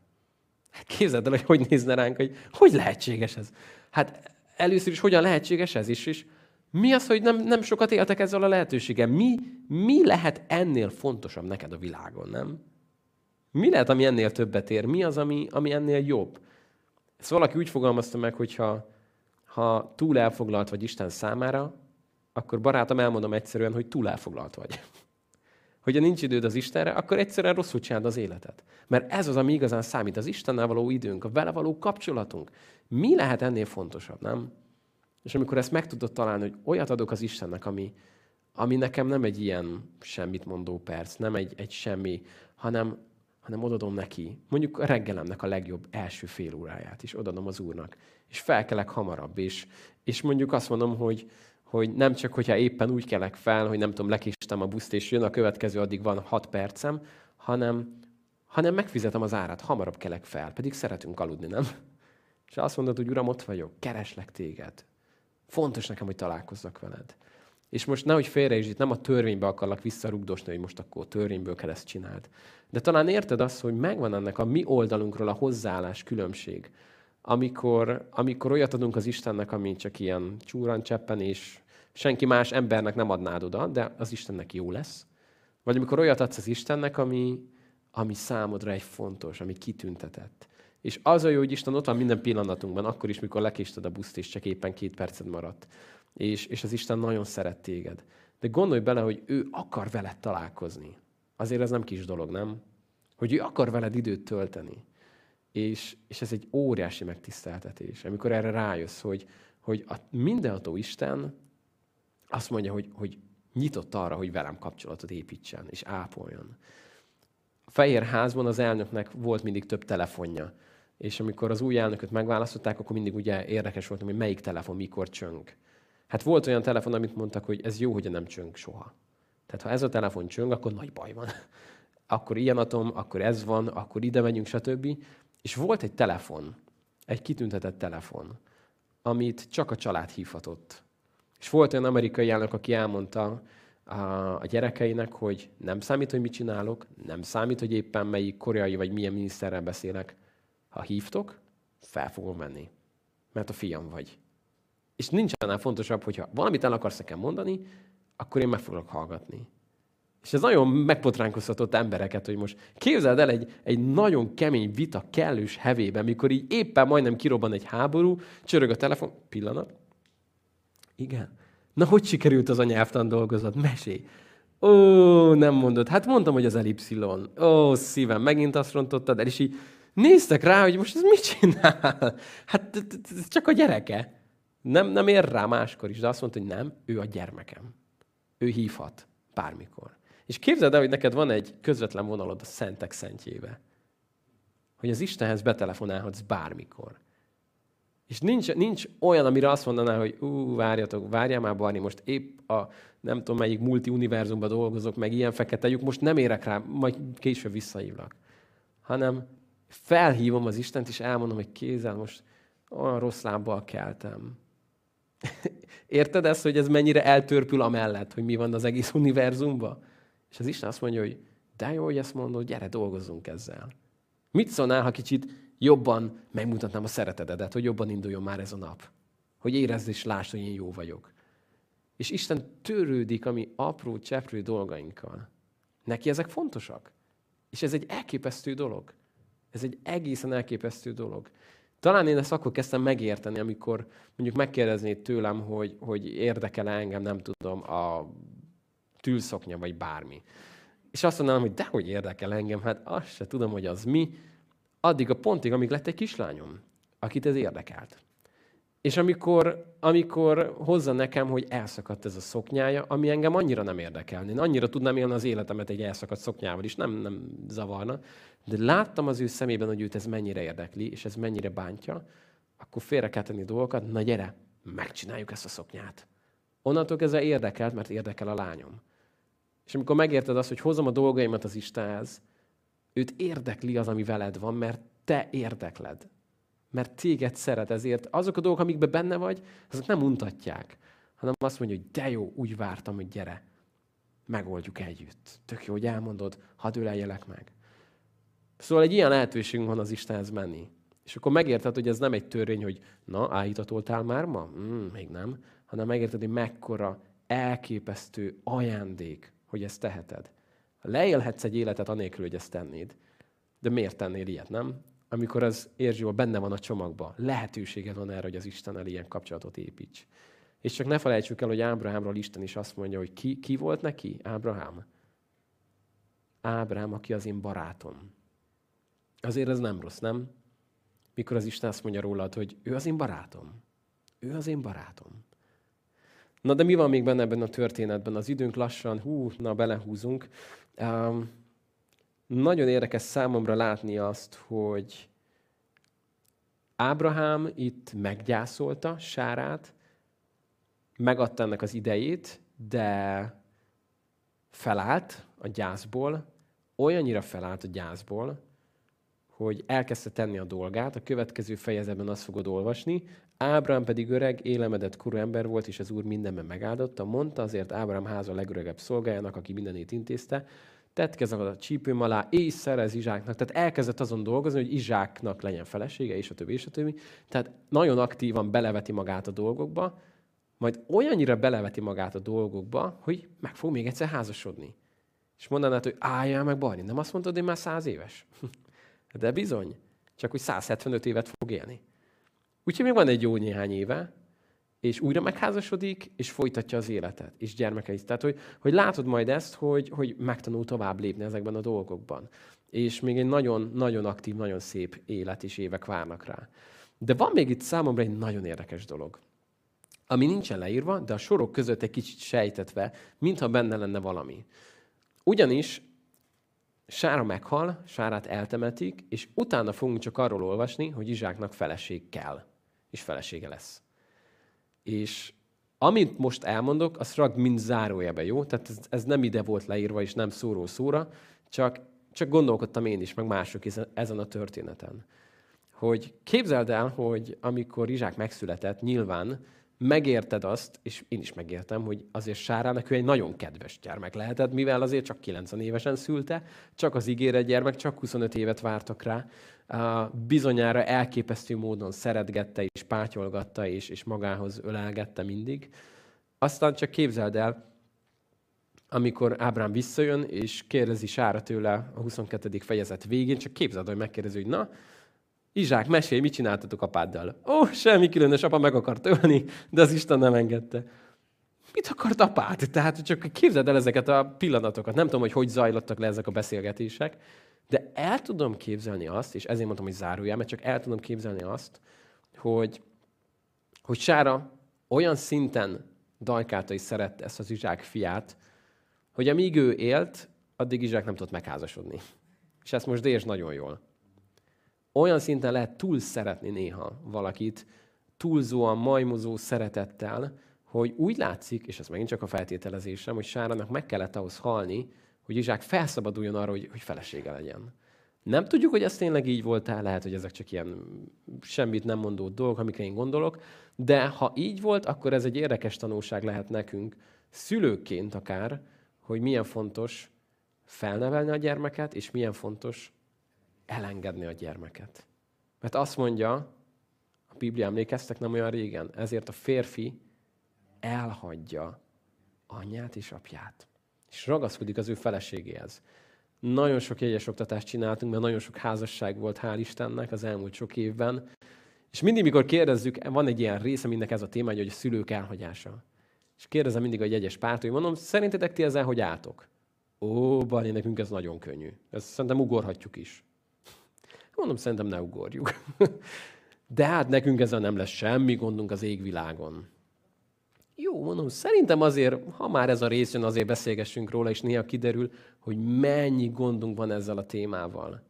[SPEAKER 1] Hát képzeld el, hogy hogy nézne ránk, hogy hogy lehetséges ez. Hát először is hogyan lehetséges ez is, és mi az, hogy nem, nem sokat éltek ezzel a lehetőséggel? Mi, mi lehet ennél fontosabb neked a világon, nem? Mi lehet, ami ennél többet ér? Mi az, ami, ami ennél jobb? Ezt valaki úgy fogalmazta meg, hogy ha, túl elfoglalt vagy Isten számára, akkor barátom, elmondom egyszerűen, hogy túl elfoglalt vagy. Hogyha nincs időd az Istenre, akkor egyszerűen rosszul csinálod az életet. Mert ez az, ami igazán számít, az Istennel való időnk, a vele való kapcsolatunk. Mi lehet ennél fontosabb, nem? És amikor ezt meg tudod találni, hogy olyat adok az Istennek, ami, ami nekem nem egy ilyen semmit mondó perc, nem egy, egy semmi, hanem, hanem odadom neki, mondjuk a reggelemnek a legjobb első fél óráját is odadom az Úrnak. És felkelek hamarabb, és, és mondjuk azt mondom, hogy, hogy nem csak, hogyha éppen úgy kelek fel, hogy nem tudom, lekéstem a buszt, és jön a következő, addig van hat percem, hanem, hanem megfizetem az árat, hamarabb kelek fel, pedig szeretünk aludni, nem? És azt mondod, hogy Uram, ott vagyok, kereslek téged. Fontos nekem, hogy találkozzak veled. És most nehogy félre is, itt nem a törvénybe akarlak visszarugdosni, hogy most akkor a törvényből kell ezt csináld. De talán érted azt, hogy megvan ennek a mi oldalunkról a hozzáállás különbség, amikor, amikor olyat adunk az Istennek, ami csak ilyen csúran cseppen, és senki más embernek nem adnád oda, de az Istennek jó lesz. Vagy amikor olyat adsz az Istennek, ami, ami számodra egy fontos, ami kitüntetett. És az a jó, hogy Isten ott van minden pillanatunkban, akkor is, mikor lekésted a buszt, és csak éppen két percet maradt. És, és az Isten nagyon szeret téged. De gondolj bele, hogy ő akar veled találkozni. Azért ez nem kis dolog, nem? Hogy ő akar veled időt tölteni. És, és ez egy óriási megtiszteltetés, amikor erre rájössz, hogy, hogy a mindenható Isten azt mondja, hogy, hogy nyitott arra, hogy velem kapcsolatot építsen és ápoljon. A Fehér házban az elnöknek volt mindig több telefonja. És amikor az új elnököt megválasztották, akkor mindig ugye érdekes volt, hogy melyik telefon mikor csöng. Hát volt olyan telefon, amit mondtak, hogy ez jó, hogy nem csöng soha. Tehát ha ez a telefon csöng, akkor nagy baj van. Akkor ilyen atom, akkor ez van, akkor ide megyünk, stb. És volt egy telefon, egy kitüntetett telefon, amit csak a család hívhatott. És volt olyan amerikai elnök, aki elmondta a gyerekeinek, hogy nem számít, hogy mit csinálok, nem számít, hogy éppen melyik koreai vagy milyen miniszterrel beszélek. Ha hívtok, fel fogom menni, mert a fiam vagy. És nincs annál fontosabb, hogyha valamit el akarsz nekem mondani, akkor én meg fogok hallgatni. És ez nagyon megpotránkoztatott embereket, hogy most képzeld el egy, egy nagyon kemény vita kellős hevében, mikor így éppen majdnem kirobban egy háború, csörög a telefon, pillanat, igen. Na, hogy sikerült az a nyelvtan dolgozat? Mesé. Ó, nem mondod. Hát mondtam, hogy az elipszilon. Ó, szívem, megint azt rontottad el, és így néztek rá, hogy most ez mit csinál? Hát ez csak a gyereke. Nem, nem ér rá máskor is, de azt mondta, hogy nem, ő a gyermekem. Ő hívhat bármikor. És képzeld el, hogy neked van egy közvetlen vonalod a szentek szentjébe. Hogy az Istenhez betelefonálhatsz bármikor. És nincs, nincs olyan, amire azt mondaná, hogy ú, várjatok, várjál már, Barni, most épp a nem tudom melyik multi-univerzumban dolgozok, meg ilyen fekete lyuk, most nem érek rá, majd később visszahívlak. Hanem felhívom az Istent, és elmondom, hogy kézzel most olyan rossz lábbal keltem. Érted ezt, hogy ez mennyire eltörpül amellett, hogy mi van az egész univerzumban? És az Isten azt mondja, hogy de jó, hogy ezt mondod, gyere, dolgozzunk ezzel. Mit szólnál, ha kicsit jobban megmutatnám a szeretetedet, hogy jobban induljon már ez a nap. Hogy érezd és lásd, hogy én jó vagyok. És Isten törődik a mi apró, cseprő dolgainkkal. Neki ezek fontosak. És ez egy elképesztő dolog. Ez egy egészen elképesztő dolog. Talán én ezt akkor kezdtem megérteni, amikor mondjuk megkérdeznéd tőlem, hogy, hogy érdekel -e engem, nem tudom, a tűlszoknya vagy bármi. és azt mondanám, hogy dehogy érdekel engem, hát azt se tudom, hogy az mi, addig a pontig, amíg lett egy kislányom, akit ez érdekelt. És amikor, amikor hozza nekem, hogy elszakadt ez a szoknyája, ami engem annyira nem érdekelni. Én annyira tudnám élni az életemet egy elszakadt szoknyával is, nem, nem zavarna. De láttam az ő szemében, hogy őt ez mennyire érdekli, és ez mennyire bántja, akkor félre kell tenni dolgokat, na gyere, megcsináljuk ezt a szoknyát. Onnantól kezdve érdekelt, mert érdekel a lányom. És amikor megérted azt, hogy hozom a dolgaimat az Istenhez, őt érdekli az, ami veled van, mert te érdekled. Mert téged szeret, ezért azok a dolgok, amikben benne vagy, azok nem untatják, hanem azt mondja, hogy de jó, úgy vártam, hogy gyere, megoldjuk együtt. Tök jó, hogy elmondod, hadd öleljelek meg. Szóval egy ilyen lehetőségünk van az Istenhez menni. És akkor megérted, hogy ez nem egy törvény, hogy na, áhítatoltál már ma? Mm, még nem. Hanem megérted, hogy mekkora elképesztő ajándék, hogy ezt teheted. Leélhetsz egy életet anélkül, hogy ezt tennéd. De miért tennél ilyet, nem? Amikor az érzsó benne van a csomagba, lehetőséged van erre, hogy az Istennel ilyen kapcsolatot építs. És csak ne felejtsük el, hogy Ábrahámról Isten is azt mondja, hogy ki, ki volt neki? Ábrahám. Ábrám, aki az én barátom. Azért ez nem rossz, nem? Mikor az Isten azt mondja rólad, hogy ő az én barátom. Ő az én barátom. Na de mi van még benne ebben a történetben? Az időnk lassan, hú, na belehúzunk. Um, nagyon érdekes számomra látni azt, hogy Ábrahám itt meggyászolta Sárát, megadta ennek az idejét, de felállt a gyászból, olyannyira felállt a gyászból, hogy elkezdte tenni a dolgát. A következő fejezetben azt fogod olvasni. Ábrám pedig öreg, élemedett korú ember volt, és az úr mindenben megáldotta. Mondta azért Ábrám háza legöregebb szolgájának, aki mindenét intézte, tett kezeket a csípőm alá, és szerez Izsáknak. Tehát elkezdett azon dolgozni, hogy Izsáknak legyen felesége, és a többi, és a többi. Tehát nagyon aktívan beleveti magát a dolgokba, majd olyannyira beleveti magát a dolgokba, hogy meg fog még egyszer házasodni. És mondanád, hogy álljál meg Barni, nem azt mondtad, hogy már száz éves? De bizony, csak hogy 175 évet fog élni. Úgyhogy még van egy jó néhány éve, és újra megházasodik, és folytatja az életet, és gyermekeit. Tehát, hogy, hogy látod majd ezt, hogy, hogy megtanul tovább lépni ezekben a dolgokban. És még egy nagyon-nagyon aktív, nagyon szép élet és évek várnak rá. De van még itt számomra egy nagyon érdekes dolog, ami nincsen leírva, de a sorok között egy kicsit sejtetve, mintha benne lenne valami. Ugyanis Sára meghal, Sárát eltemetik, és utána fogunk csak arról olvasni, hogy Izsáknak feleség kell, és felesége lesz. És amit most elmondok, az rag mind zárójelbe, jó? Tehát ez, ez nem ide volt leírva, és nem szóró szóra, csak, csak gondolkodtam én is, meg mások is ezen a történeten. Hogy képzeld el, hogy amikor Izsák megszületett, nyilván megérted azt, és én is megértem, hogy azért Sárának ő egy nagyon kedves gyermek lehetett, mivel azért csak 90 évesen szülte, csak az ígéret gyermek, csak 25 évet vártak rá. Bizonyára elképesztő módon szeretgette és pátyolgatta és, és magához ölelgette mindig. Aztán csak képzeld el, amikor Ábrám visszajön, és kérdezi Sára tőle a 22. fejezet végén, csak képzeld, hogy megkérdezi, hogy na, Izsák, mesélj, mit csináltatok apáddal? Ó, semmi különös, apa meg akart ölni, de az Isten nem engedte. Mit akart apát? Tehát csak képzeld el ezeket a pillanatokat. Nem tudom, hogy hogy zajlottak le ezek a beszélgetések, de el tudom képzelni azt, és ezért mondtam, hogy zárójel, mert csak el tudom képzelni azt, hogy, hogy Sára olyan szinten dajkálta és szerette ezt az Izsák fiát, hogy amíg ő élt, addig Izsák nem tudott megházasodni. És ezt most Dés nagyon jól olyan szinten lehet túl szeretni néha valakit, túlzóan majmozó szeretettel, hogy úgy látszik, és ez megint csak a feltételezésem, hogy Sárának meg kellett ahhoz halni, hogy Izsák felszabaduljon arra, hogy, hogy felesége legyen. Nem tudjuk, hogy ez tényleg így volt -e, lehet, hogy ezek csak ilyen semmit nem mondó dolgok, amikre én gondolok, de ha így volt, akkor ez egy érdekes tanulság lehet nekünk, szülőként akár, hogy milyen fontos felnevelni a gyermeket, és milyen fontos elengedni a gyermeket. Mert azt mondja, a Biblia emlékeztek nem olyan régen, ezért a férfi elhagyja anyját és apját. És ragaszkodik az ő feleségéhez. Nagyon sok jegyes oktatást csináltunk, mert nagyon sok házasság volt, hál' Istennek az elmúlt sok évben. És mindig, mikor kérdezzük, van egy ilyen része mindnek ez a téma, hogy a szülők elhagyása. És kérdezem mindig a jegyes párt, hogy mondom, szerintetek ti ezzel hogy álltok? Ó, Bali, nekünk ez nagyon könnyű. Ezt szerintem ugorhatjuk is. Mondom, szerintem ne ugorjuk. De hát nekünk ezzel nem lesz semmi gondunk az égvilágon. Jó, mondom, szerintem azért, ha már ez a rész jön, azért beszélgessünk róla, és néha kiderül, hogy mennyi gondunk van ezzel a témával.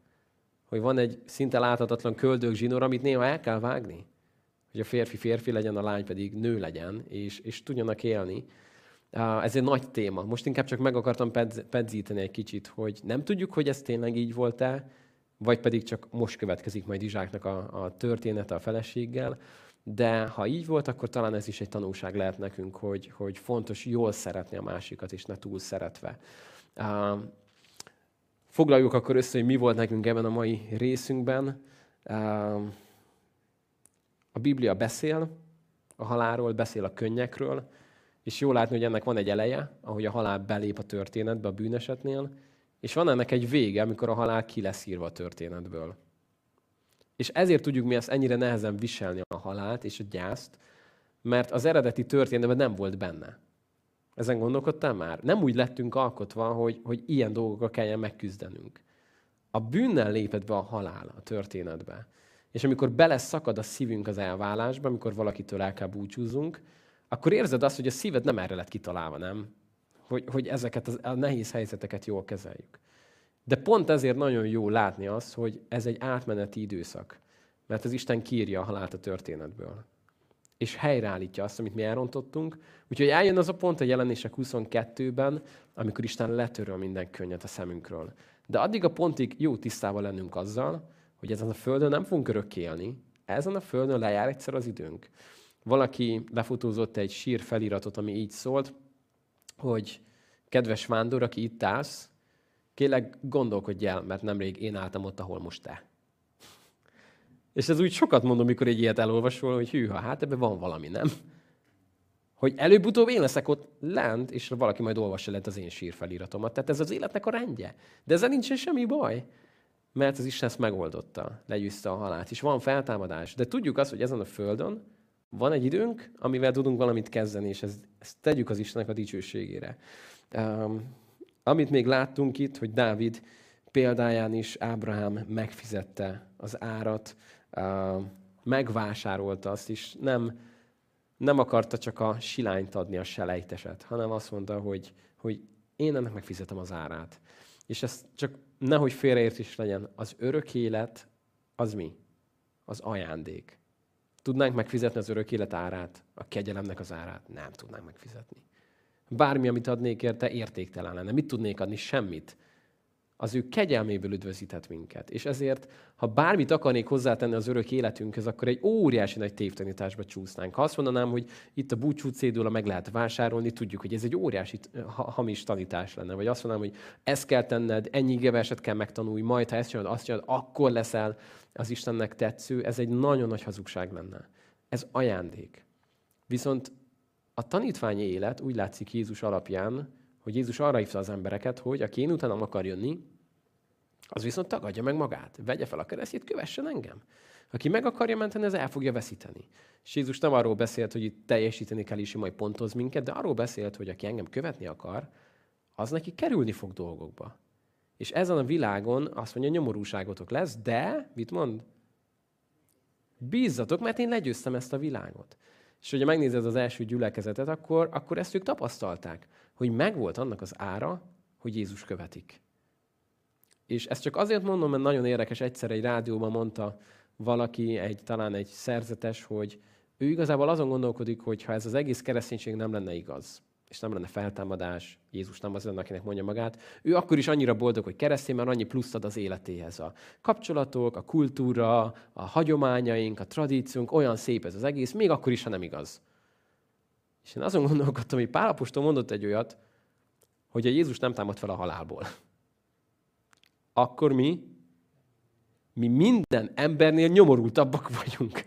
[SPEAKER 1] Hogy van egy szinte láthatatlan köldög zsinór, amit néha el kell vágni. Hogy a férfi férfi legyen, a lány pedig nő legyen, és, és tudjanak élni. Ez egy nagy téma. Most inkább csak meg akartam pedzíteni egy kicsit, hogy nem tudjuk, hogy ez tényleg így volt-e, vagy pedig csak most következik majd Izsáknak a, a története a feleséggel. De ha így volt, akkor talán ez is egy tanulság lehet nekünk, hogy, hogy fontos jól szeretni a másikat, és ne túl szeretve. Uh, foglaljuk akkor össze, hogy mi volt nekünk ebben a mai részünkben. Uh, a Biblia beszél a halálról, beszél a könnyekről, és jól látni, hogy ennek van egy eleje, ahogy a halál belép a történetbe a bűnesetnél, és van ennek egy vége, amikor a halál ki lesz írva a történetből. És ezért tudjuk mi ezt ennyire nehezen viselni a halált és a gyászt, mert az eredeti történetben nem volt benne. Ezen gondolkodtál már? Nem úgy lettünk alkotva, hogy, hogy ilyen dolgokkal kelljen megküzdenünk. A bűnnel lépett be a halál a történetbe. És amikor bele szakad a szívünk az elválásba, amikor valakitől el kell búcsúzzunk, akkor érzed azt, hogy a szíved nem erre lett kitalálva, nem? Hogy, hogy ezeket a nehéz helyzeteket jól kezeljük. De pont ezért nagyon jó látni azt, hogy ez egy átmeneti időszak. Mert az Isten kírja a halált a történetből. És helyreállítja azt, amit mi elrontottunk. Úgyhogy eljön az a pont a jelenések 22-ben, amikor Isten letöröl minden könnyet a szemünkről. De addig a pontig jó tisztában lennünk azzal, hogy ezen a földön nem fogunk örökké élni. Ezen a földön lejár egyszer az időnk. Valaki lefotózott egy sír feliratot, ami így szólt, hogy kedves vándor, aki itt állsz, kérlek gondolkodj el, mert nemrég én álltam ott, ahol most te. És ez úgy sokat mondom, mikor egy ilyet elolvasol, hogy hűha, hát ebben van valami, nem? Hogy előbb-utóbb én leszek ott lent, és valaki majd olvassa lent az én sírfeliratomat. Tehát ez az életnek a rendje. De ezzel nincsen semmi baj. Mert az Isten ezt megoldotta, legyűzte a halált. És van feltámadás. De tudjuk azt, hogy ezen a földön van egy időnk, amivel tudunk valamit kezdeni, és ezt, ezt tegyük az Istennek a dicsőségére. Um, amit még láttunk itt, hogy Dávid példáján is Ábrahám megfizette az árat, uh, megvásárolta azt is, nem, nem akarta csak a silányt adni, a selejteset, hanem azt mondta, hogy, hogy én ennek megfizetem az árát. És ez csak nehogy félreértés legyen, az örök élet az mi? Az ajándék. Tudnánk megfizetni az örök élet árát, a kegyelemnek az árát? Nem tudnánk megfizetni. Bármi, amit adnék érte, értéktelen lenne. Mit tudnék adni? Semmit. Az ő kegyelméből üdvözíthet minket. És ezért, ha bármit akarnék hozzátenni az örök életünkhöz, akkor egy óriási nagy tévtanításba csúsznánk. Ha azt mondanám, hogy itt a búcsú cédula meg lehet vásárolni, tudjuk, hogy ez egy óriási hamis tanítás lenne. Vagy azt mondanám, hogy ezt kell tenned, ennyi geveset kell megtanulni, majd ha ezt csinálod, azt csinálod, akkor leszel az Istennek tetsző. Ez egy nagyon nagy hazugság lenne. Ez ajándék. Viszont a tanítványi élet úgy látszik Jézus alapján, hogy Jézus arra hívta az embereket, hogy aki én utánam akar jönni, az viszont tagadja meg magát. Vegye fel a keresztjét, kövessen engem. Aki meg akarja menteni, az el fogja veszíteni. És Jézus nem arról beszélt, hogy itt teljesíteni kell is, majd pontoz minket, de arról beszélt, hogy aki engem követni akar, az neki kerülni fog dolgokba. És ezen a világon azt mondja, nyomorúságotok lesz, de, mit mond? Bízzatok, mert én legyőztem ezt a világot. És hogyha megnézed az első gyülekezetet, akkor, akkor ezt ők tapasztalták, hogy megvolt annak az ára, hogy Jézus követik. És ezt csak azért mondom, mert nagyon érdekes, egyszer egy rádióban mondta valaki, egy, talán egy szerzetes, hogy ő igazából azon gondolkodik, hogy ha ez az egész kereszténység nem lenne igaz, és nem lenne feltámadás, Jézus nem az lenne, akinek mondja magát, ő akkor is annyira boldog, hogy keresztény, mert annyi pluszt ad az életéhez. A kapcsolatok, a kultúra, a hagyományaink, a tradíciónk, olyan szép ez az egész, még akkor is, ha nem igaz. És én azon gondolkodtam, hogy Pálapostól mondott egy olyat, hogy a Jézus nem támad fel a halálból. Akkor mi, mi minden embernél nyomorultabbak vagyunk.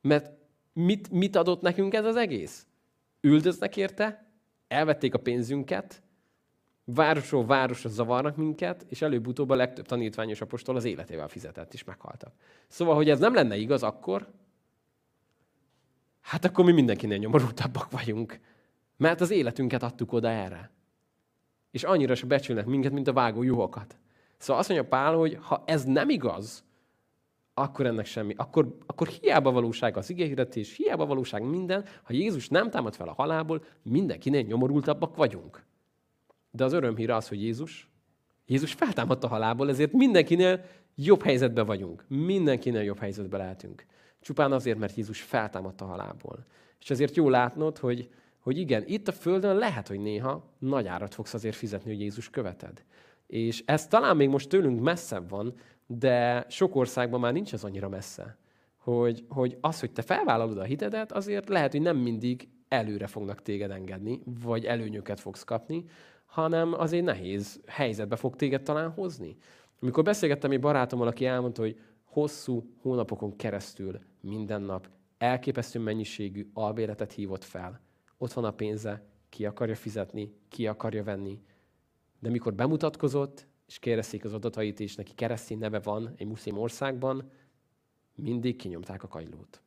[SPEAKER 1] Mert mit, mit adott nekünk ez az egész? Üldöznek érte, elvették a pénzünket, városról városra zavarnak minket, és előbb-utóbb a legtöbb tanítványos apostol az életével fizetett, és meghaltak. Szóval, hogy ez nem lenne igaz akkor, hát akkor mi mindenkinél nyomorultabbak vagyunk. Mert az életünket adtuk oda erre. És annyira se becsülnek minket, mint a vágó juhokat. Szóval azt mondja Pál, hogy ha ez nem igaz, akkor ennek semmi. Akkor, akkor hiába valóság az igényhirdetés, hiába valóság minden, ha Jézus nem támad fel a halálból, mindenkinél nyomorultabbak vagyunk. De az örömhír az, hogy Jézus, Jézus feltámadt a halálból, ezért mindenkinél jobb helyzetben vagyunk. Mindenkinél jobb helyzetben lehetünk. Csupán azért, mert Jézus feltámadt a halálból. És ezért jó látnod, hogy, hogy igen, itt a Földön lehet, hogy néha nagy árat fogsz azért fizetni, hogy Jézus követed. És ez talán még most tőlünk messzebb van, de sok országban már nincs ez annyira messze. Hogy, hogy az, hogy te felvállalod a hitedet, azért lehet, hogy nem mindig előre fognak téged engedni, vagy előnyöket fogsz kapni, hanem azért nehéz helyzetbe fog téged talán hozni. Amikor beszélgettem egy barátommal, aki elmondta, hogy hosszú hónapokon keresztül minden nap elképesztő mennyiségű albéletet hívott fel. Ott van a pénze, ki akarja fizetni, ki akarja venni. De mikor bemutatkozott, és kérdezték az adatait, és neki keresztény neve van egy muszlim országban, mindig kinyomták a kagylót.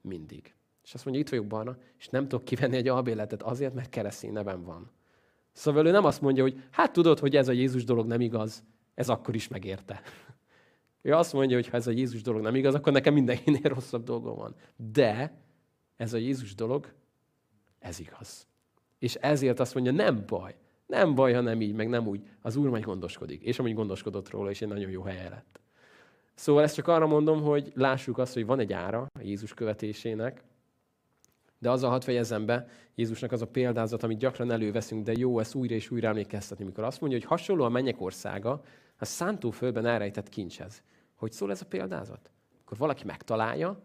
[SPEAKER 1] Mindig. És azt mondja, itt vagyok barna, és nem tudok kivenni egy albéletet azért, mert keresztény nevem van. Szóval ő nem azt mondja, hogy hát tudod, hogy ez a Jézus dolog nem igaz, ez akkor is megérte. Ő azt mondja, hogy ha ez a Jézus dolog nem igaz, akkor nekem mindenkinél rosszabb dolgom van. De ez a Jézus dolog, ez igaz. És ezért azt mondja, nem baj. Nem baj, ha nem így, meg nem úgy. Az Úr majd gondoskodik. És amúgy gondoskodott róla, és egy nagyon jó helye lett. Szóval ezt csak arra mondom, hogy lássuk azt, hogy van egy ára Jézus követésének, de azzal hadd fejezem be Jézusnak az a példázat, amit gyakran előveszünk, de jó ezt újra és újra emlékeztetni, mikor azt mondja, hogy hasonló a mennyek országa a szántóföldben elrejtett kincshez. Hogy szól ez a példázat? Akkor valaki megtalálja,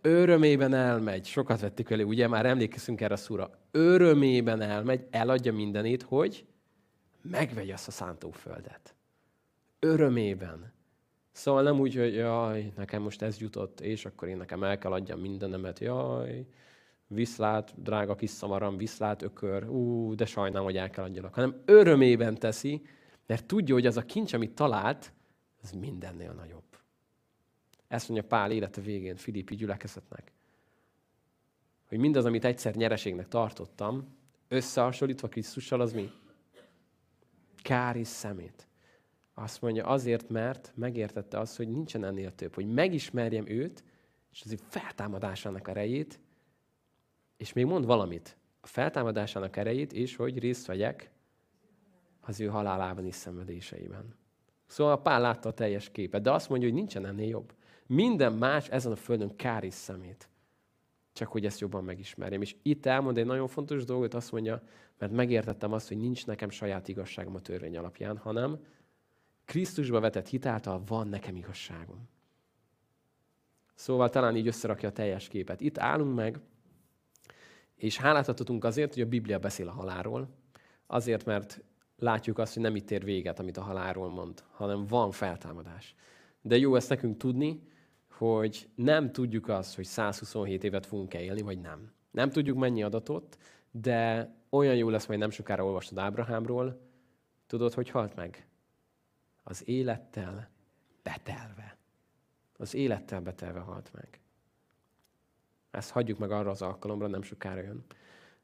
[SPEAKER 1] örömében elmegy, sokat vettük elő, ugye már emlékezünk erre a szóra, örömében elmegy, eladja mindenét, hogy megvegye azt a szántóföldet. Örömében. Szóval nem úgy, hogy jaj, nekem most ez jutott, és akkor én nekem el kell adjam mindenemet, jaj, viszlát, drága kis szamaram, viszlát, ökör, ú, de sajnálom, hogy el kell adjanak. Hanem örömében teszi, mert tudja, hogy az a kincs, amit talált, ez mindennél nagyobb. Ezt mondja Pál élete végén Filippi gyülekezetnek. Hogy mindaz, amit egyszer nyereségnek tartottam, összehasonlítva Krisztussal, az mi? Kár és szemét. Azt mondja, azért, mert megértette azt, hogy nincsen ennél több, hogy megismerjem őt, és az ő feltámadásának erejét, és még mond valamit, a feltámadásának erejét, és hogy részt vegyek az ő halálában és szenvedéseiben. Szóval Pál látta a teljes képet, de azt mondja, hogy nincsen ennél jobb. Minden más ezen a földön kár is szemét. Csak hogy ezt jobban megismerjem. És itt elmond egy nagyon fontos dolgot, azt mondja, mert megértettem azt, hogy nincs nekem saját igazságom a törvény alapján, hanem Krisztusba vetett hitáltal van nekem igazságom. Szóval talán így összerakja a teljes képet. Itt állunk meg, és hálát adhatunk azért, hogy a Biblia beszél a halálról, azért, mert látjuk azt, hogy nem itt ér véget, amit a halálról mond, hanem van feltámadás. De jó ezt nekünk tudni, hogy nem tudjuk azt, hogy 127 évet fogunk-e élni, vagy nem. Nem tudjuk mennyi adatot, de olyan jó lesz, majd nem sokára olvastad Ábrahámról. Tudod, hogy halt meg? Az élettel betelve. Az élettel betelve halt meg. Ezt hagyjuk meg arra az alkalomra, nem sokára jön.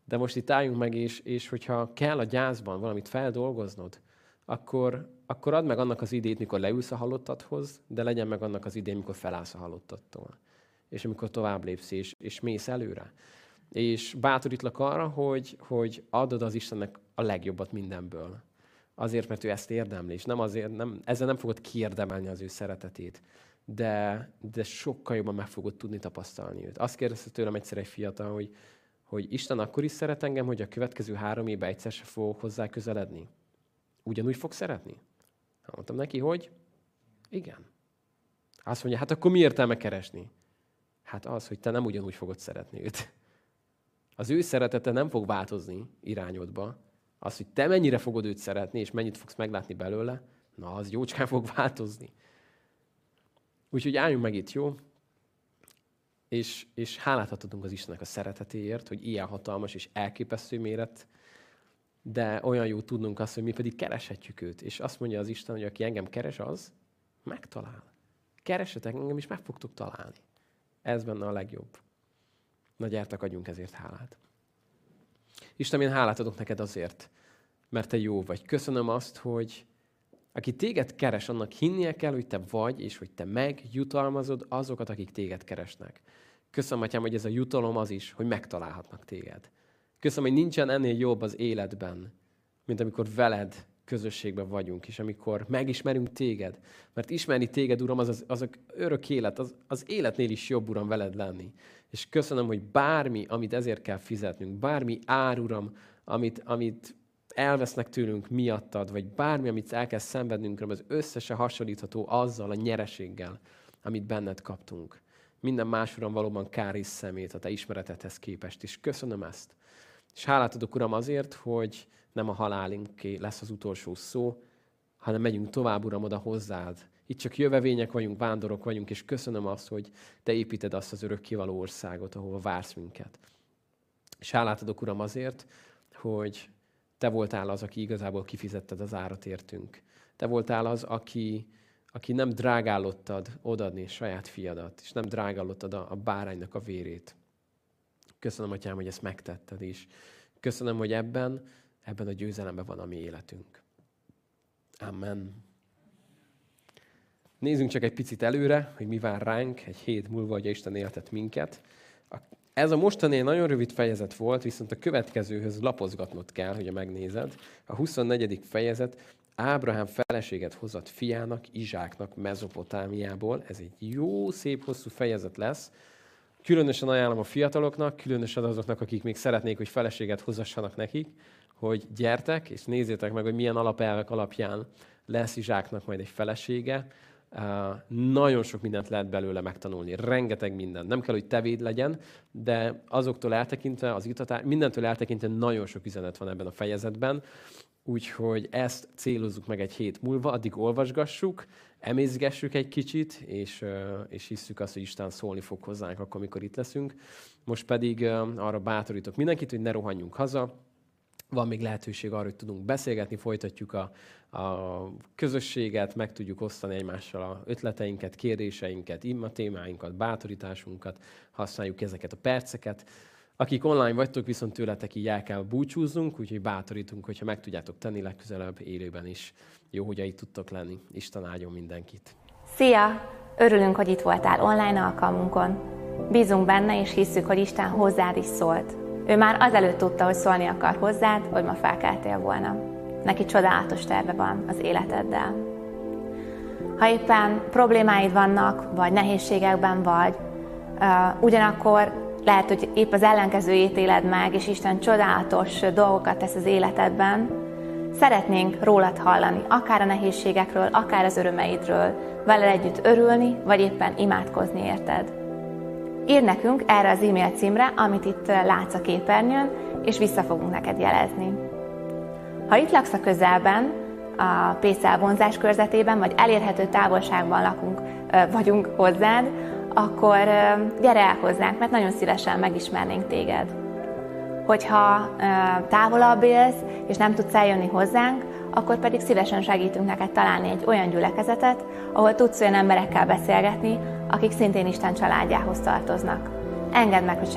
[SPEAKER 1] De most itt álljunk meg, és, és hogyha kell a gyászban valamit feldolgoznod, akkor, akkor add meg annak az idét, mikor leülsz a halottadhoz, de legyen meg annak az idén, mikor felállsz a halottadtól. És amikor tovább lépsz, és, és mész előre. És bátorítlak arra, hogy, hogy adod az Istennek a legjobbat mindenből. Azért, mert ő ezt érdemli, és nem azért, nem, ezzel nem fogod kiérdemelni az ő szeretetét, de, de sokkal jobban meg fogod tudni tapasztalni őt. Azt kérdezte tőlem egyszer egy fiatal, hogy, hogy Isten akkor is szeret engem, hogy a következő három évben egyszer se fogok hozzá közeledni ugyanúgy fog szeretni? Mondtam neki, hogy igen. Azt mondja, hát akkor mi értelme keresni? Hát az, hogy te nem ugyanúgy fogod szeretni őt. Az ő szeretete nem fog változni irányodba. Az, hogy te mennyire fogod őt szeretni, és mennyit fogsz meglátni belőle, na, az jócskán fog változni. Úgyhogy álljunk meg itt, jó? És, és hálát adhatunk az Istennek a szeretetéért, hogy ilyen hatalmas és elképesztő méret de olyan jó tudnunk azt, hogy mi pedig kereshetjük őt. És azt mondja az Isten, hogy aki engem keres, az megtalál. Keresetek engem, és meg fogtok találni. Ez benne a legjobb. Na gyertek, adjunk ezért hálát. Isten, én hálát adok neked azért, mert te jó vagy. Köszönöm azt, hogy aki téged keres, annak hinnie kell, hogy te vagy, és hogy te megjutalmazod azokat, akik téged keresnek. Köszönöm, Atyám, hogy ez a jutalom az is, hogy megtalálhatnak téged. Köszönöm, hogy nincsen ennél jobb az életben, mint amikor veled közösségben vagyunk, és amikor megismerünk téged. Mert ismerni téged, Uram, az, az, az örök élet, az, az életnél is jobb, Uram, veled lenni. És köszönöm, hogy bármi, amit ezért kell fizetnünk, bármi ár, Uram, amit, amit elvesznek tőlünk miattad, vagy bármi, amit el kell szenvednünk, az összesen hasonlítható azzal a nyereséggel, amit benned kaptunk. Minden más, Uram, valóban kár és szemét a Te ismeretedhez képest is. Köszönöm ezt. És hálát adok, Uram, azért, hogy nem a halálinké lesz az utolsó szó, hanem megyünk tovább, Uram, oda hozzád. Itt csak jövevények vagyunk, vándorok vagyunk, és köszönöm azt, hogy Te építed azt az örök kivaló országot, ahova vársz minket. És hálát adok, Uram, azért, hogy Te voltál az, aki igazából kifizetted az árat értünk. Te voltál az, aki, aki nem drágállottad odadni saját fiadat, és nem drágállottad a, a báránynak a vérét. Köszönöm, Atyám, hogy ezt megtetted is. Köszönöm, hogy ebben, ebben a győzelemben van a mi életünk. Amen. Nézzünk csak egy picit előre, hogy mi vár ránk egy hét múlva, hogy Isten éltet minket. Ez a mostani nagyon rövid fejezet volt, viszont a következőhöz lapozgatnod kell, hogy megnézed. A 24. fejezet Ábrahám feleséget hozott fiának, Izsáknak Mezopotámiából. Ez egy jó, szép, hosszú fejezet lesz. Különösen ajánlom a fiataloknak, különösen azoknak, akik még szeretnék, hogy feleséget hozassanak nekik, hogy gyertek, és nézzétek meg, hogy milyen alapelvek alapján lesz Izsáknak majd egy felesége. Uh, nagyon sok mindent lehet belőle megtanulni, rengeteg minden. Nem kell, hogy tevéd legyen, de azoktól eltekintve, az itatá, mindentől eltekintve nagyon sok üzenet van ebben a fejezetben. Úgyhogy ezt célozzuk meg egy hét múlva, addig olvasgassuk, emészgessük egy kicsit, és, és hisszük azt, hogy Isten szólni fog hozzánk akkor, amikor itt leszünk. Most pedig arra bátorítok mindenkit, hogy ne rohanjunk haza, van még lehetőség arra, hogy tudunk beszélgetni, folytatjuk a, a közösséget, meg tudjuk osztani egymással a ötleteinket, kérdéseinket, imma témáinkat, bátorításunkat, használjuk ezeket a perceket. Akik online vagytok, viszont tőletek így el kell búcsúzzunk, úgyhogy bátorítunk, hogyha meg tudjátok tenni legközelebb élőben is. Jó, hogy itt tudtok lenni. Isten áldjon mindenkit.
[SPEAKER 2] Szia! Örülünk, hogy itt voltál online alkalmunkon. Bízunk benne, és hisszük, hogy Isten hozzád is szólt. Ő már azelőtt tudta, hogy szólni akar hozzád, hogy ma felkeltél volna. Neki csodálatos terve van az életeddel. Ha éppen problémáid vannak, vagy nehézségekben vagy, ugyanakkor lehet, hogy épp az ellenkezőjét éled meg, és Isten csodálatos dolgokat tesz az életedben. Szeretnénk rólad hallani, akár a nehézségekről, akár az örömeidről, veled együtt örülni, vagy éppen imádkozni érted. Írd nekünk erre az e-mail címre, amit itt látsz a képernyőn, és vissza fogunk neked jelezni. Ha itt laksz a közelben, a PCL vonzás körzetében, vagy elérhető távolságban lakunk, vagyunk hozzád, akkor gyere el hozzánk, mert nagyon szívesen megismernénk téged. Hogyha távolabb élsz, és nem tudsz eljönni hozzánk, akkor pedig szívesen segítünk neked találni egy olyan gyülekezetet, ahol tudsz olyan emberekkel beszélgetni, akik szintén Isten családjához tartoznak. Engedd meg, hogy